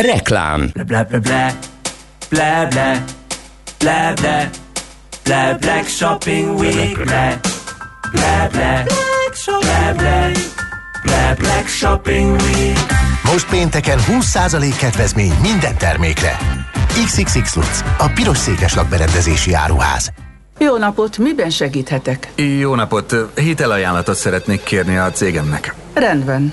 Reklám Ble ble ble ble ble ble ble ble Black Shopping Week ble ble ble ble ble ble Black Shopping Week Most pénteken 20% kedvezmény minden termékre. XXX Lutz, a piros székeslak berendezési áruház. Jó napot, miben segíthetek? Jó napot, hitelajánlatot szeretnék kérni a cégemnek. Rendben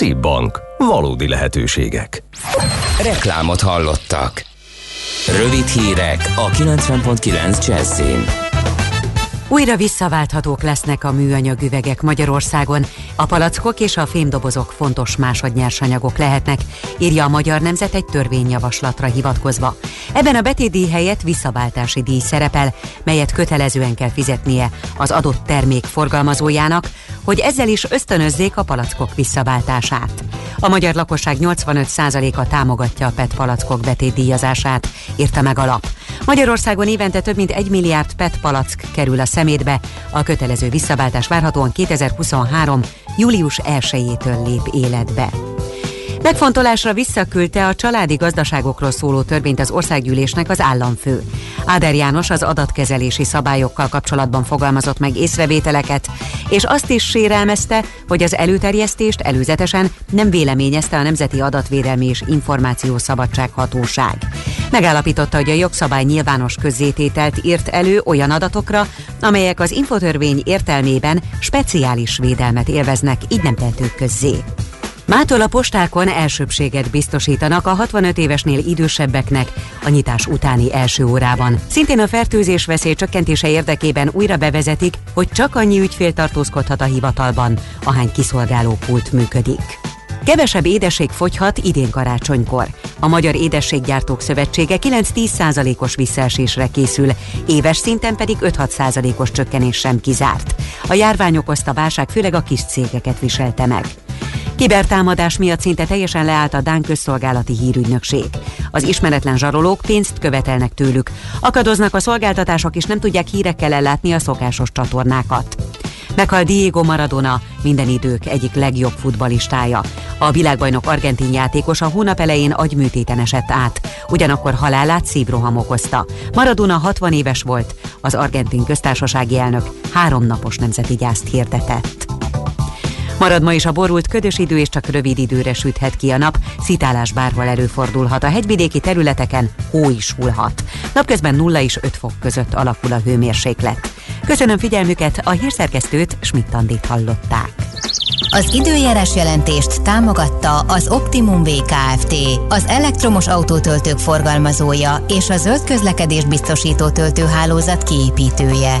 CIP Bank. Valódi lehetőségek. Reklámot hallottak. Rövid hírek a 90.9 Jazzin. Újra visszaválthatók lesznek a műanyag üvegek Magyarországon. A palackok és a fémdobozok fontos másodnyersanyagok lehetnek, írja a Magyar Nemzet egy törvényjavaslatra hivatkozva. Ebben a betétdíj helyett visszaváltási díj szerepel, melyet kötelezően kell fizetnie az adott termék forgalmazójának, hogy ezzel is ösztönözzék a palackok visszaváltását. A magyar lakosság 85%-a támogatja a PET palackok betétdíjazását, írta meg a lap. Magyarországon évente több mint 1 milliárd PET palack kerül a szemétbe, a kötelező visszaváltás várhatóan 2023. július 1-től lép életbe. Megfontolásra visszaküldte a családi gazdaságokról szóló törvényt az országgyűlésnek az államfő. Áder János az adatkezelési szabályokkal kapcsolatban fogalmazott meg észrevételeket, és azt is sérelmezte, hogy az előterjesztést előzetesen nem véleményezte a Nemzeti Adatvédelmi és Információszabadság Hatóság. Megállapította, hogy a jogszabály nyilvános közzétételt írt elő olyan adatokra, amelyek az infotörvény értelmében speciális védelmet élveznek, így nem tehetők közzé. Mától a postákon elsőbséget biztosítanak a 65 évesnél idősebbeknek a nyitás utáni első órában. Szintén a fertőzés veszély csökkentése érdekében újra bevezetik, hogy csak annyi ügyfél tartózkodhat a hivatalban, ahány kiszolgáló pult működik. Kevesebb édesség fogyhat idén karácsonykor. A Magyar Édességgyártók Szövetsége 9-10%-os visszaesésre készül, éves szinten pedig 5-6%-os csökkenés sem kizárt. A járvány okozta válság főleg a kis cégeket viselte meg. Kibertámadás miatt szinte teljesen leállt a Dán közszolgálati hírügynökség. Az ismeretlen zsarolók pénzt követelnek tőlük. Akadoznak a szolgáltatások és nem tudják hírekkel ellátni a szokásos csatornákat. Meghal Diego Maradona, minden idők egyik legjobb futbalistája. A világbajnok argentin játékos a hónap elején agyműtéten esett át, ugyanakkor halálát szívroham okozta. Maradona 60 éves volt, az argentin köztársasági elnök három napos nemzeti gyászt hirdetett. Marad ma is a borult ködös idő, és csak rövid időre süthet ki a nap. Szitálás bárhol előfordulhat. A hegyvidéki területeken hó is hullhat. Napközben 0 és 5 fok között alakul a hőmérséklet. Köszönöm figyelmüket, a hírszerkesztőt Schmidt-Tandit hallották. Az időjárás jelentést támogatta az Optimum VKFT, az elektromos autótöltők forgalmazója és a zöld közlekedés biztosító töltőhálózat kiépítője.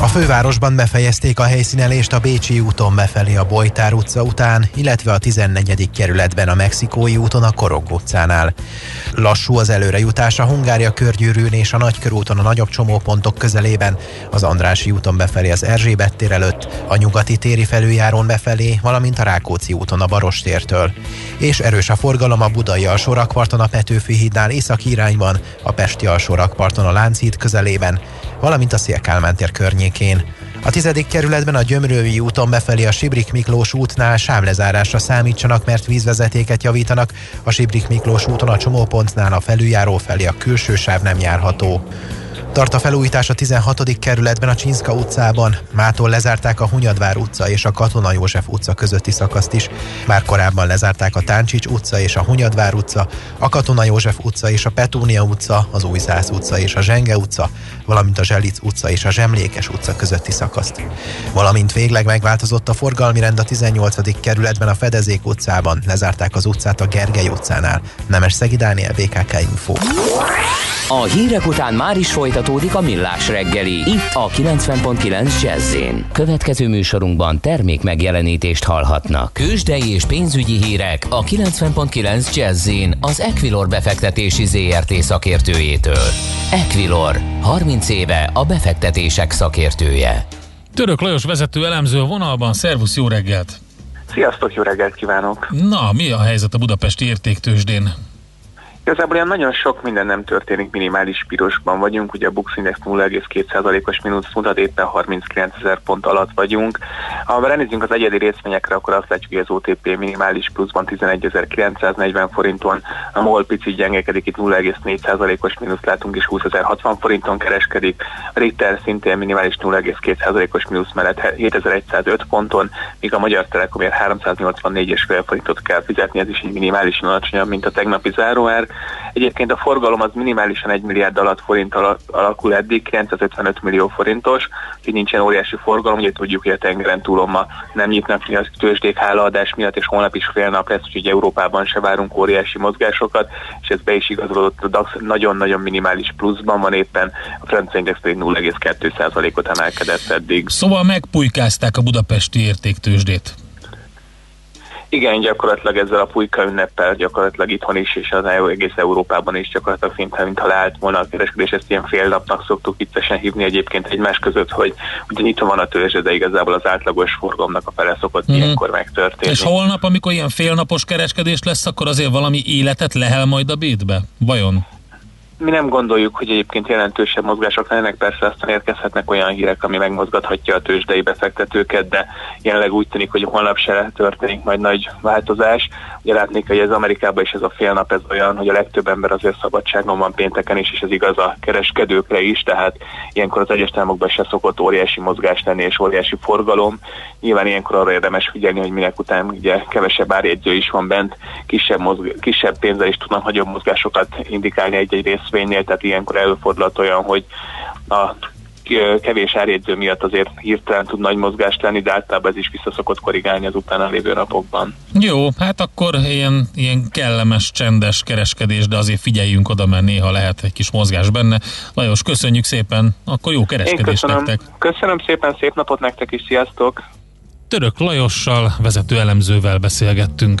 a fővárosban befejezték a helyszínelést a Bécsi úton befelé a Bojtár utca után, illetve a 14. kerületben a Mexikói úton a Korok utcánál. Lassú az előrejutás a Hungária körgyűrűn és a Nagykörúton a nagyobb csomópontok közelében, az Andrási úton befelé az Erzsébet tér előtt, a Nyugati téri felüljárón befelé, valamint a Rákóczi úton a Barostértől. És erős a forgalom a Budai alsórakparton a Petőfi hídnál északi irányban, a Pesti alsórakparton a Lánchíd közelében, valamint a Szélkálmán tér környékén. A tizedik kerületben a Gyömrői úton befelé a Sibrik Miklós útnál sávlezárásra számítsanak, mert vízvezetéket javítanak. A Sibrik Miklós úton a csomópontnál a felüljáró felé a külső sáv nem járható. Tart a felújítás a 16. kerületben a Csinszka utcában. Mától lezárták a Hunyadvár utca és a Katona József utca közötti szakaszt is. Már korábban lezárták a Táncsics utca és a Hunyadvár utca, a Katona József utca és a Petúnia utca, az Újszász utca és a Zsenge utca, valamint a Zselic utca és a Zsemlékes utca közötti szakaszt. Valamint végleg megváltozott a forgalmi rend a 18. kerületben a Fedezék utcában. Lezárták az utcát a Gergely utcánál. Nemes Szegi Dániel, BKK Info. A hírek után már is folytatódik a millás reggeli. Itt a 90.9 jazz Következő műsorunkban termék megjelenítést hallhatnak. Kősdei és pénzügyi hírek a 90.9 jazz az Equilor befektetési ZRT szakértőjétől. Equilor, 30 éve a befektetések szakértője. Török Lajos vezető elemző a vonalban, szervusz, jó reggelt! Sziasztok, jó reggelt kívánok! Na, mi a helyzet a budapesti értéktősdén? Igazából ilyen nagyon sok minden nem történik, minimális pirosban vagyunk, ugye a Bux Index 0,2%-os mínusz mutat, éppen 39 ezer pont alatt vagyunk. Ha ránézzünk az egyedi részvényekre, akkor azt látjuk, hogy az OTP minimális pluszban 11.940 forinton, a MOL picit gyengekedik, itt 0,4%-os mínusz látunk, és 20.060 forinton kereskedik, a Ritter szintén minimális 0,2%-os mínusz mellett 7105 ponton, míg a Magyar Telekom 384,5 forintot kell fizetni, ez is egy minimálisan alacsonyabb, mint a tegnapi záróár. Egyébként a forgalom az minimálisan 1 milliárd alatt forint alakul eddig, 955 millió forintos, úgyhogy nincsen óriási forgalom, ugye tudjuk, hogy a tengeren túlon ma nem nyitnak ki a tőzsdék hálaadás miatt, és holnap is fél nap lesz, úgyhogy Európában se várunk óriási mozgásokat, és ez be is igazolódott, a DAX nagyon-nagyon minimális pluszban van éppen, a francia index pedig 0,2%-ot emelkedett eddig. Szóval megpulykázták a budapesti értéktőzsdét. Igen, gyakorlatilag ezzel a pulyka ünneppel gyakorlatilag itthon is, és az egész Európában is gyakorlatilag szinte, mintha leállt volna a kereskedés, ezt ilyen fél napnak szoktuk viccesen hívni egyébként egymás között, hogy ugye nyitva van a törzse, de igazából az átlagos forgalomnak a fele szokott mm-hmm. ilyenkor megtörténni. És holnap, amikor ilyen félnapos kereskedés lesz, akkor azért valami életet lehel majd a bétbe? Vajon? Mi nem gondoljuk, hogy egyébként jelentősebb mozgások lennek, persze aztán érkezhetnek olyan hírek, ami megmozgathatja a tőzsdei befektetőket, de jelenleg úgy tűnik, hogy holnap se történik majd nagy változás. Ugye látnék, hogy ez Amerikában is ez a fél nap ez olyan, hogy a legtöbb ember azért szabadságon van pénteken is, és ez igaz a kereskedőkre is, tehát ilyenkor az egyes támokban se szokott óriási mozgás lenni és óriási forgalom. Nyilván ilyenkor arra érdemes figyelni, hogy minek után ugye kevesebb árjegyző is van bent, kisebb, mozg- kisebb pénzzel is tudnak nagyobb mozgásokat indikálni egy-egy részvénynél, tehát ilyenkor előfordulhat olyan, hogy a kevés árjegyző miatt azért hirtelen tud nagy mozgást lenni, de általában ez is visszaszokott korrigálni az utána lévő napokban. Jó, hát akkor ilyen, ilyen kellemes, csendes kereskedés, de azért figyeljünk oda, mert néha lehet egy kis mozgás benne. Lajos, köszönjük szépen, akkor jó kereskedést köszönöm. nektek. Köszönöm szépen, szép napot nektek is, sziasztok! Török Lajossal, vezető elemzővel beszélgettünk.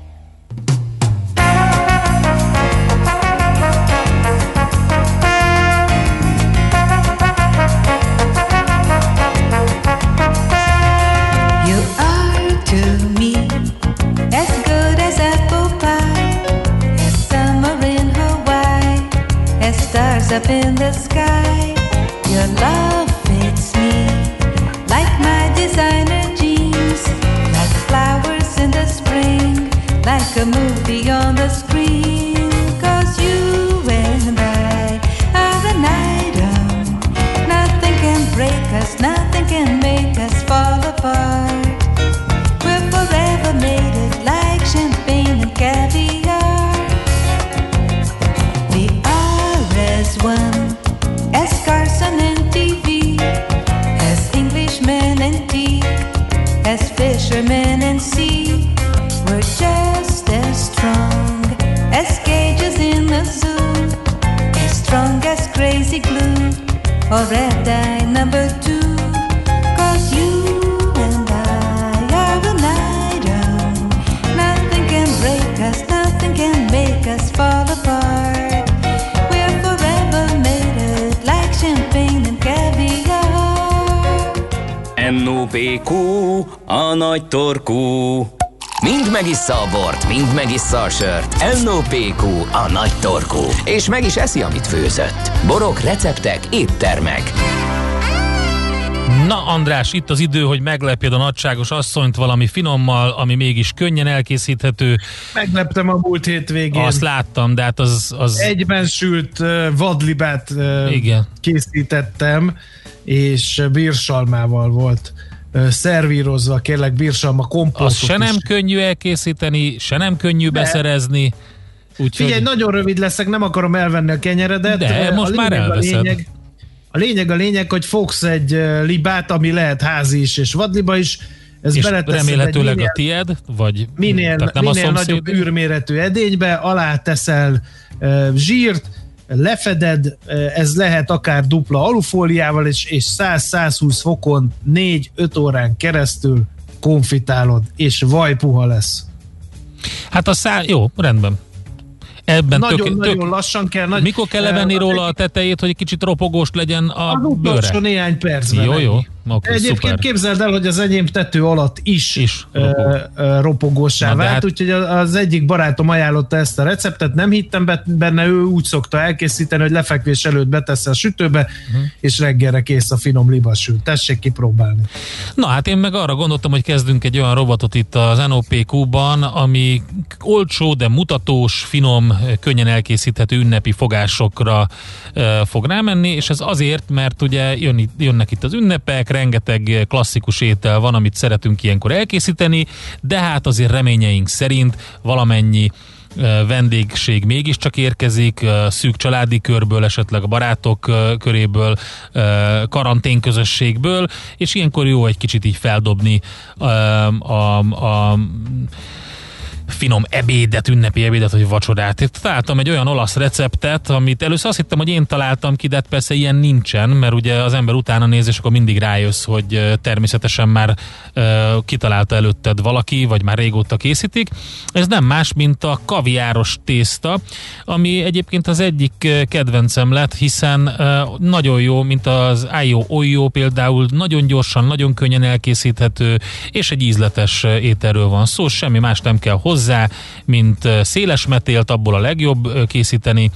Up in NOPQ, a nagy torkú. Mind megissza a bort, mind megissza a sört. NOPQ, a nagy torkú. És meg is eszi, amit főzött. Borok, receptek, éttermek. Na András, itt az idő, hogy meglepjed a nagyságos asszonyt valami finommal, ami mégis könnyen elkészíthető. Megleptem a múlt hétvégén. Azt láttam, de hát az... az... Egyben sült vadlibát Igen. készítettem, és bírsalmával volt szervírozva, kérlek bírsalma komposztot Az se nem is. könnyű elkészíteni, se nem könnyű De. beszerezni. Úgyhogy Figyelj, nagyon rövid leszek, nem akarom elvenni a kenyeredet. De, most már elveszed. lényeg, a lényeg a lényeg, hogy fogsz egy libát, ami lehet házi is és vadliba is. Ez és remélhetőleg minél- a tied, vagy minél, tehát nem minél a nagyobb űrméretű edénybe, alá teszel uh, zsírt, lefeded, uh, ez lehet akár dupla alufóliával, és, és 100-120 fokon 4-5 órán keresztül konfitálod, és vajpuha lesz. Hát a szá... Jó, rendben. Ebben Nagyon-nagyon tök, lassan kell. Nagy, mikor kell levenni róla a tetejét, hogy egy kicsit ropogós legyen a az utolsó néhány percben. Jó, jó. Okay, Egyébként szuper. képzeld el, hogy az enyém tető alatt is, is ropog. ropogósá vált, hát- úgyhogy az egyik barátom ajánlotta ezt a receptet, nem hittem be- benne, ő úgy szokta elkészíteni, hogy lefekvés előtt beteszi a sütőbe, uh-huh. és reggelre kész a finom libasül. Tessék kipróbálni. Na hát én meg arra gondoltam, hogy kezdünk egy olyan robotot itt az NOPQ-ban, ami olcsó, de mutatós, finom, könnyen elkészíthető ünnepi fogásokra fog rámenni, és ez azért, mert ugye jön, jönnek itt az ünnepek, rengeteg klasszikus étel van, amit szeretünk ilyenkor elkészíteni, de hát azért reményeink szerint valamennyi vendégség mégiscsak érkezik, szűk családi körből, esetleg a barátok köréből, karanténközösségből, és ilyenkor jó egy kicsit így feldobni e, a, a finom ebédet, ünnepi ebédet, vagy vacsorát. Itt találtam egy olyan olasz receptet, amit először azt hittem, hogy én találtam ki, de hát persze ilyen nincsen, mert ugye az ember utána néz, és akkor mindig rájössz, hogy természetesen már ö, kitalálta előtted valaki, vagy már régóta készítik. Ez nem más, mint a kaviáros tészta, ami egyébként az egyik kedvencem lett, hiszen ö, nagyon jó, mint az Ayo Oyo például, nagyon gyorsan, nagyon könnyen elkészíthető, és egy ízletes ételről van szó, semmi más nem kell hozzá, mint ö, széles metélt, abból a legjobb készíteni,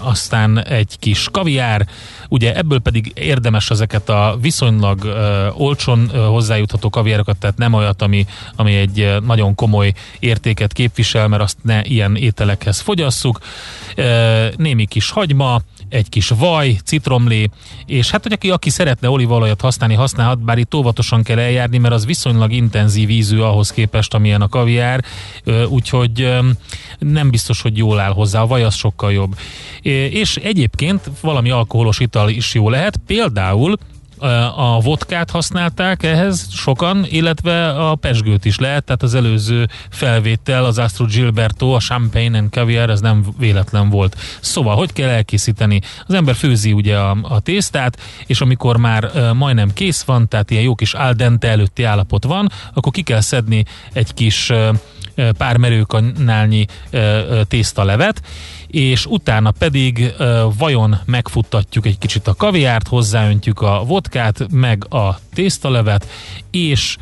aztán egy kis kaviár, ugye ebből pedig érdemes ezeket a viszonylag olcsón hozzájutható kaviárokat, tehát nem olyat, ami, ami egy nagyon komoly értéket képvisel, mert azt ne ilyen ételekhez fogyasszuk. Némi kis hagyma, egy kis vaj, citromlé, és hát, hogy aki, aki szeretne olívaolajat használni, használhat, bár itt óvatosan kell eljárni, mert az viszonylag intenzív ízű ahhoz képest, amilyen a kaviár, úgyhogy nem biztos, hogy jól áll hozzá, a vaj az sokkal jobb. És egyébként valami alkoholos ital is jó lehet, például a vodkát használták ehhez sokan, illetve a pesgőt is lehet, tehát az előző felvétel, az Astro Gilberto, a Champagne and Caviar, ez nem véletlen volt. Szóval, hogy kell elkészíteni? Az ember főzi ugye a, a tésztát, és amikor már ö, majdnem kész van, tehát ilyen jó kis al dente előtti állapot van, akkor ki kell szedni egy kis ö, pár merőkanálnyi ö, tésztalevet, és utána pedig vajon megfuttatjuk egy kicsit a kaviárt, hozzáöntjük a vodkát, meg a tésztalevet, és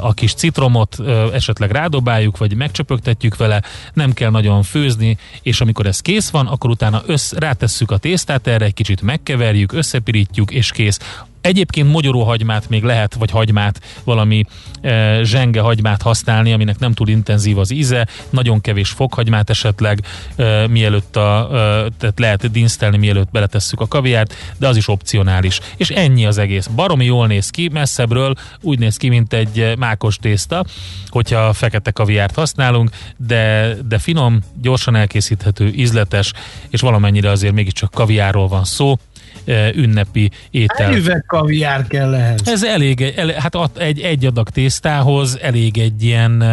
a kis citromot esetleg rádobáljuk, vagy megcsöpögtetjük vele, nem kell nagyon főzni, és amikor ez kész van, akkor utána össz, rátesszük a tésztát erre, egy kicsit megkeverjük, összepirítjuk, és kész. Egyébként mogyoróhagymát még lehet, vagy hagymát, valami e, zsenge hagymát használni, aminek nem túl intenzív az íze, nagyon kevés fokhagymát esetleg, e, mielőtt a, e, tehát lehet dinsztelni, mielőtt beletesszük a kaviárt, de az is opcionális. És ennyi az egész. Baromi jól néz ki, messzebbről úgy néz ki, mint egy mákos tészta, hogyha fekete kaviárt használunk, de, de finom, gyorsan elkészíthető, ízletes, és valamennyire azért mégiscsak kaviárról van szó, ünnepi étel. Egy üveg kaviár kell ehhez. Ez elég, el, hát egy, egy adag tésztához elég egy ilyen,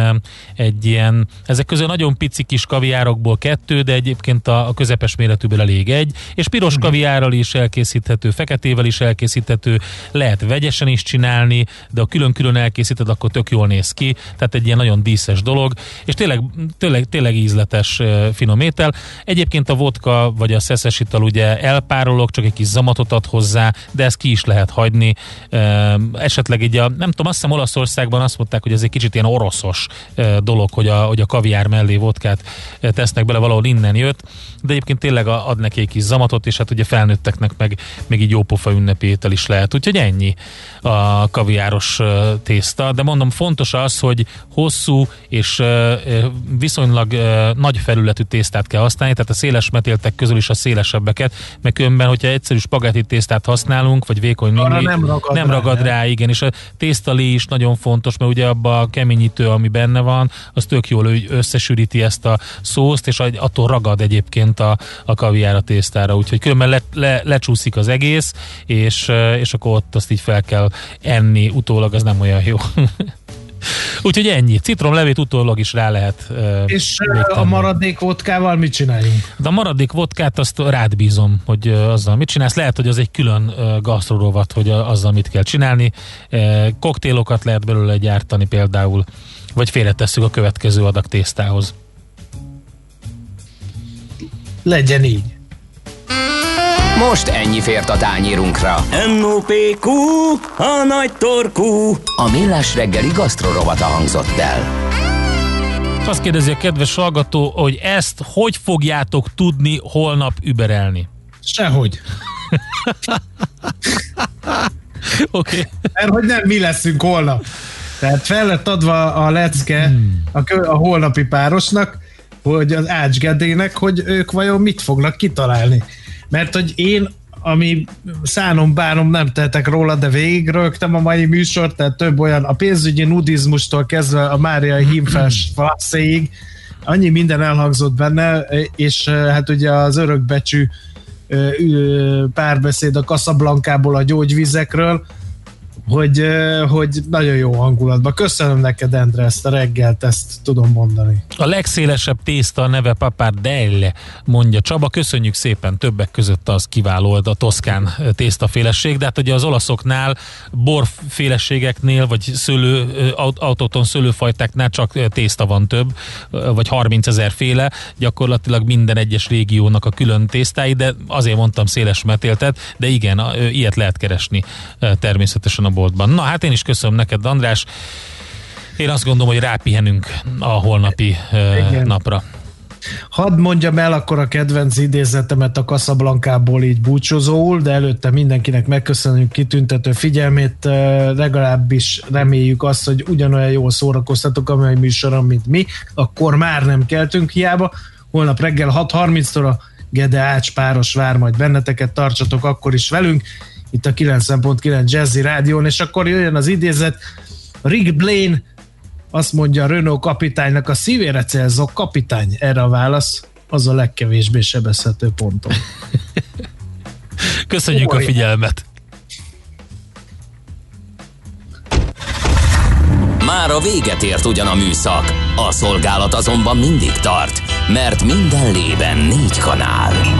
egy ilyen, ezek közül nagyon pici kis kaviárokból kettő, de egyébként a, a közepes méretűből elég egy, és piros Mhm. kaviárral is elkészíthető, feketével is elkészíthető, lehet vegyesen is csinálni, de ha külön-külön elkészíted, akkor tök jól néz ki, tehát egy ilyen nagyon díszes dolog, és tényleg, tényleg, tényleg ízletes finom étel. Egyébként a vodka vagy a szeszes ital ugye elpárolog, csak egy kis zamatot ad hozzá, de ezt ki is lehet hagyni. Ehm, Esetleg így a, nem tudom, azt hiszem Olaszországban azt mondták, hogy ez egy kicsit ilyen oroszos eh, dolog, hogy a, hogy a kaviár mellé vodkát eh, tesznek bele, valahol innen jött, de egyébként tényleg ad neki egy kis zamatot, és hát ugye felnőtteknek meg még így jópofa ünnepi étel is lehet. Úgyhogy ennyi a kaviáros tészta, de mondom, fontos az, hogy hosszú és viszonylag nagy felületű tésztát kell használni, tehát a széles metéltek közül is a szélesebbeket, meg különben, hogyha egyszerű spagetti tésztát használunk, vagy vékony mingli, nem ragad nem rá, ragad nem? rá, igen, és a tésztalé is nagyon fontos, mert ugye abban a keményítő, ami benne van, az tök jól összesűríti ezt a szószt, és attól ragad egyébként a, a kaviár a tésztára, úgyhogy különben le, le, lecsúszik az egész, és, és akkor ott azt így fel kell enni, utólag az nem olyan jó. Úgyhogy ennyi. Citromlevét utólag is rá lehet uh, És a maradék vodkával mit csináljunk? de a maradék vodkát azt rád bízom, hogy ö, azzal mit csinálsz. Lehet, hogy az egy külön ö, gasztrorovat, hogy a- azzal mit kell csinálni. E, koktélokat lehet belőle gyártani például, vagy félretesszük a következő adag tésztához. Legyen így. Most ennyi fért a tányírunkra. NOPQ, a nagy torkú. A millás reggeli gasztrorovata hangzott el. Azt kérdezi a kedves hallgató, hogy ezt hogy fogjátok tudni holnap überelni? Sehogy. Oké. Okay. Mert hogy nem mi leszünk holnap. Tehát fel lett adva a lecke hmm. a, kö- a holnapi párosnak, hogy az Ács Gedének, hogy ők vajon mit fognak kitalálni. Mert hogy én ami szánom bánom nem tehetek róla, de végigrögtem a mai műsort, tehát több olyan a pénzügyi nudizmustól kezdve a Máriai hímfes flaszéig, annyi minden elhangzott benne, és hát ugye az örökbecsű párbeszéd a Casablankából a gyógyvizekről, hogy, hogy nagyon jó hangulatban. Köszönöm neked, Endre, ezt a reggelt, ezt tudom mondani. A legszélesebb tészta a neve Papardelle, mondja Csaba. Köszönjük szépen, többek között az kiváló a toszkán tésztafélesség, de hát ugye az olaszoknál borféleségeknél, vagy szőlő, autóton szőlőfajtáknál csak tészta van több, vagy 30 ezer féle, gyakorlatilag minden egyes régiónak a külön tésztái, de azért mondtam széles metéltet, de igen, ilyet lehet keresni természetesen a boltban. Na hát én is köszönöm neked, András. Én azt gondolom, hogy rápihenünk a holnapi Igen. napra. Hadd mondjam el akkor a kedvenc idézetemet a Casablankából így búcsúzóul, de előtte mindenkinek megköszönjük kitüntető figyelmét, legalábbis reméljük azt, hogy ugyanolyan jól szórakoztatok a mai műsoron, mint mi, akkor már nem keltünk hiába. Holnap reggel 6.30-tól a Gede Ács páros vár majd benneteket, tartsatok akkor is velünk itt a 90.9 Jazzy Rádión, és akkor jöjjön az idézet, Rick Blaine azt mondja a Renault kapitánynak, a szívére célzok kapitány, erre a válasz, az a legkevésbé sebezhető ponton. Köszönjük Olyan. a figyelmet! Már a véget ért ugyan a műszak, a szolgálat azonban mindig tart, mert minden lében négy kanál.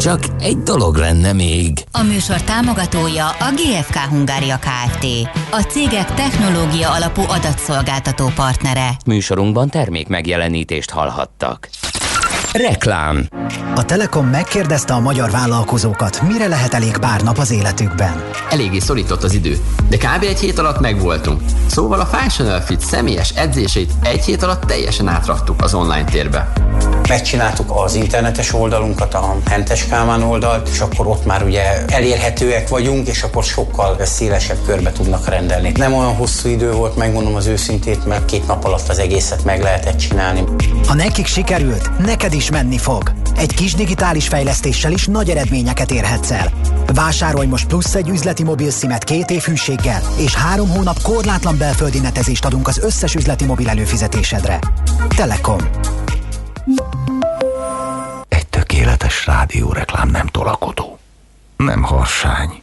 Csak egy dolog lenne még. A műsor támogatója a GFK Hungária Kft. A cégek technológia alapú adatszolgáltató partnere. Műsorunkban termék megjelenítést hallhattak. Reklám A Telekom megkérdezte a magyar vállalkozókat, mire lehet elég pár nap az életükben. Eléggé szorított az idő, de kb. egy hét alatt megvoltunk. Szóval a Functional Fit személyes edzését egy hét alatt teljesen átraktuk az online térbe. Megcsináltuk az internetes oldalunkat, a Hentes Kálmán oldalt, és akkor ott már ugye elérhetőek vagyunk, és akkor sokkal szélesebb körbe tudnak rendelni. Nem olyan hosszú idő volt, megmondom az őszintét, mert két nap alatt az egészet meg lehetett csinálni. Ha nekik sikerült, neked is menni fog. Egy kis digitális fejlesztéssel is nagy eredményeket érhetsz el. Vásárolj most plusz egy üzleti mobil szimet két év hűséggel, és három hónap korlátlan belföldi netezést adunk az összes üzleti mobil előfizetésedre. Telekom. Egy tökéletes rádióreklám nem tolakodó. Nem harsány.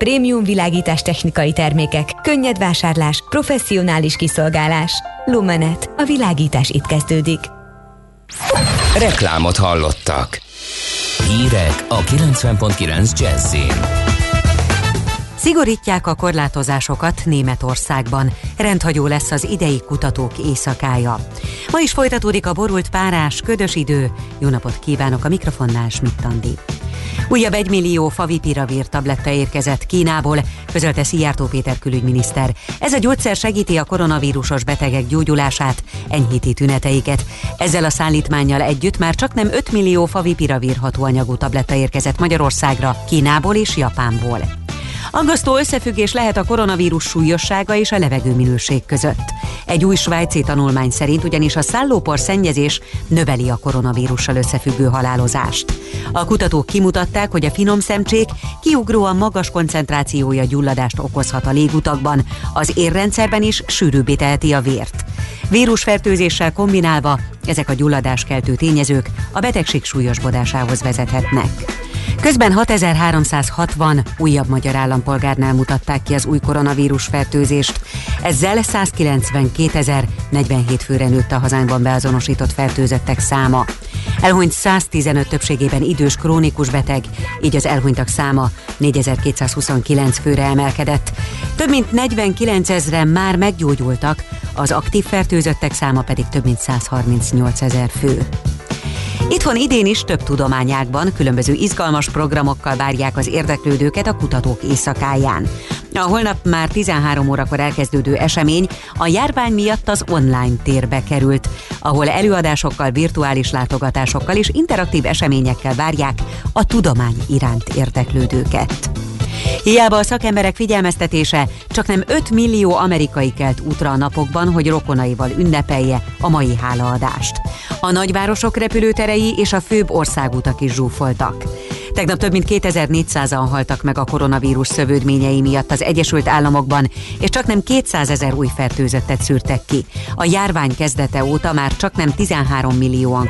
Prémium világítás technikai termékek, könnyed vásárlás, professzionális kiszolgálás. Lumenet. A világítás itt kezdődik. Reklámot hallottak. Hírek a 90.9 Jazzin. Szigorítják a korlátozásokat Németországban. Rendhagyó lesz az idei kutatók éjszakája. Ma is folytatódik a borult párás, ködös idő. Jó napot kívánok a mikrofonnál, Schmidt-Andi. Újabb egymillió favipiravír tabletta érkezett Kínából, közölte Szijjártó Péter külügyminiszter. Ez a gyógyszer segíti a koronavírusos betegek gyógyulását, enyhíti tüneteiket. Ezzel a szállítmányjal együtt már csak nem 5 millió favipiravír hatóanyagú tabletta érkezett Magyarországra, Kínából és Japánból. Aggasztó összefüggés lehet a koronavírus súlyossága és a levegőminőség között. Egy új svájci tanulmány szerint ugyanis a szállópor szennyezés növeli a koronavírussal összefüggő halálozást. A kutatók kimutatták, hogy a finom szemcsék kiugróan magas koncentrációja gyulladást okozhat a légutakban, az érrendszerben is sűrűbbé teheti a vért. Vírusfertőzéssel kombinálva ezek a gyulladáskeltő tényezők a betegség súlyosbodásához vezethetnek. Közben 6360 újabb magyar állampolgárnál mutatták ki az új koronavírus fertőzést. Ezzel 192.047 főre nőtt a hazánkban beazonosított fertőzöttek száma. Elhunyt 115 többségében idős krónikus beteg, így az elhunytak száma 4229 főre emelkedett. Több mint 49 ezeren már meggyógyultak, az aktív fertőzöttek száma pedig több mint 138 ezer fő. Itthon idén is több tudományákban különböző izgalmas programokkal várják az érdeklődőket a kutatók éjszakáján. A holnap már 13 órakor elkezdődő esemény a járvány miatt az online térbe került, ahol előadásokkal, virtuális látogatásokkal és interaktív eseményekkel várják a tudomány iránt érdeklődőket. Hiába a szakemberek figyelmeztetése, csak nem 5 millió amerikai kelt útra a napokban, hogy rokonaival ünnepelje a mai hálaadást. A nagyvárosok repülőterei és a főbb országútak is zsúfoltak. Tegnap több mint 2400-an haltak meg a koronavírus szövődményei miatt az Egyesült Államokban, és csak nem 200 ezer új fertőzöttet szűrtek ki. A járvány kezdete óta már csak nem 13 millióan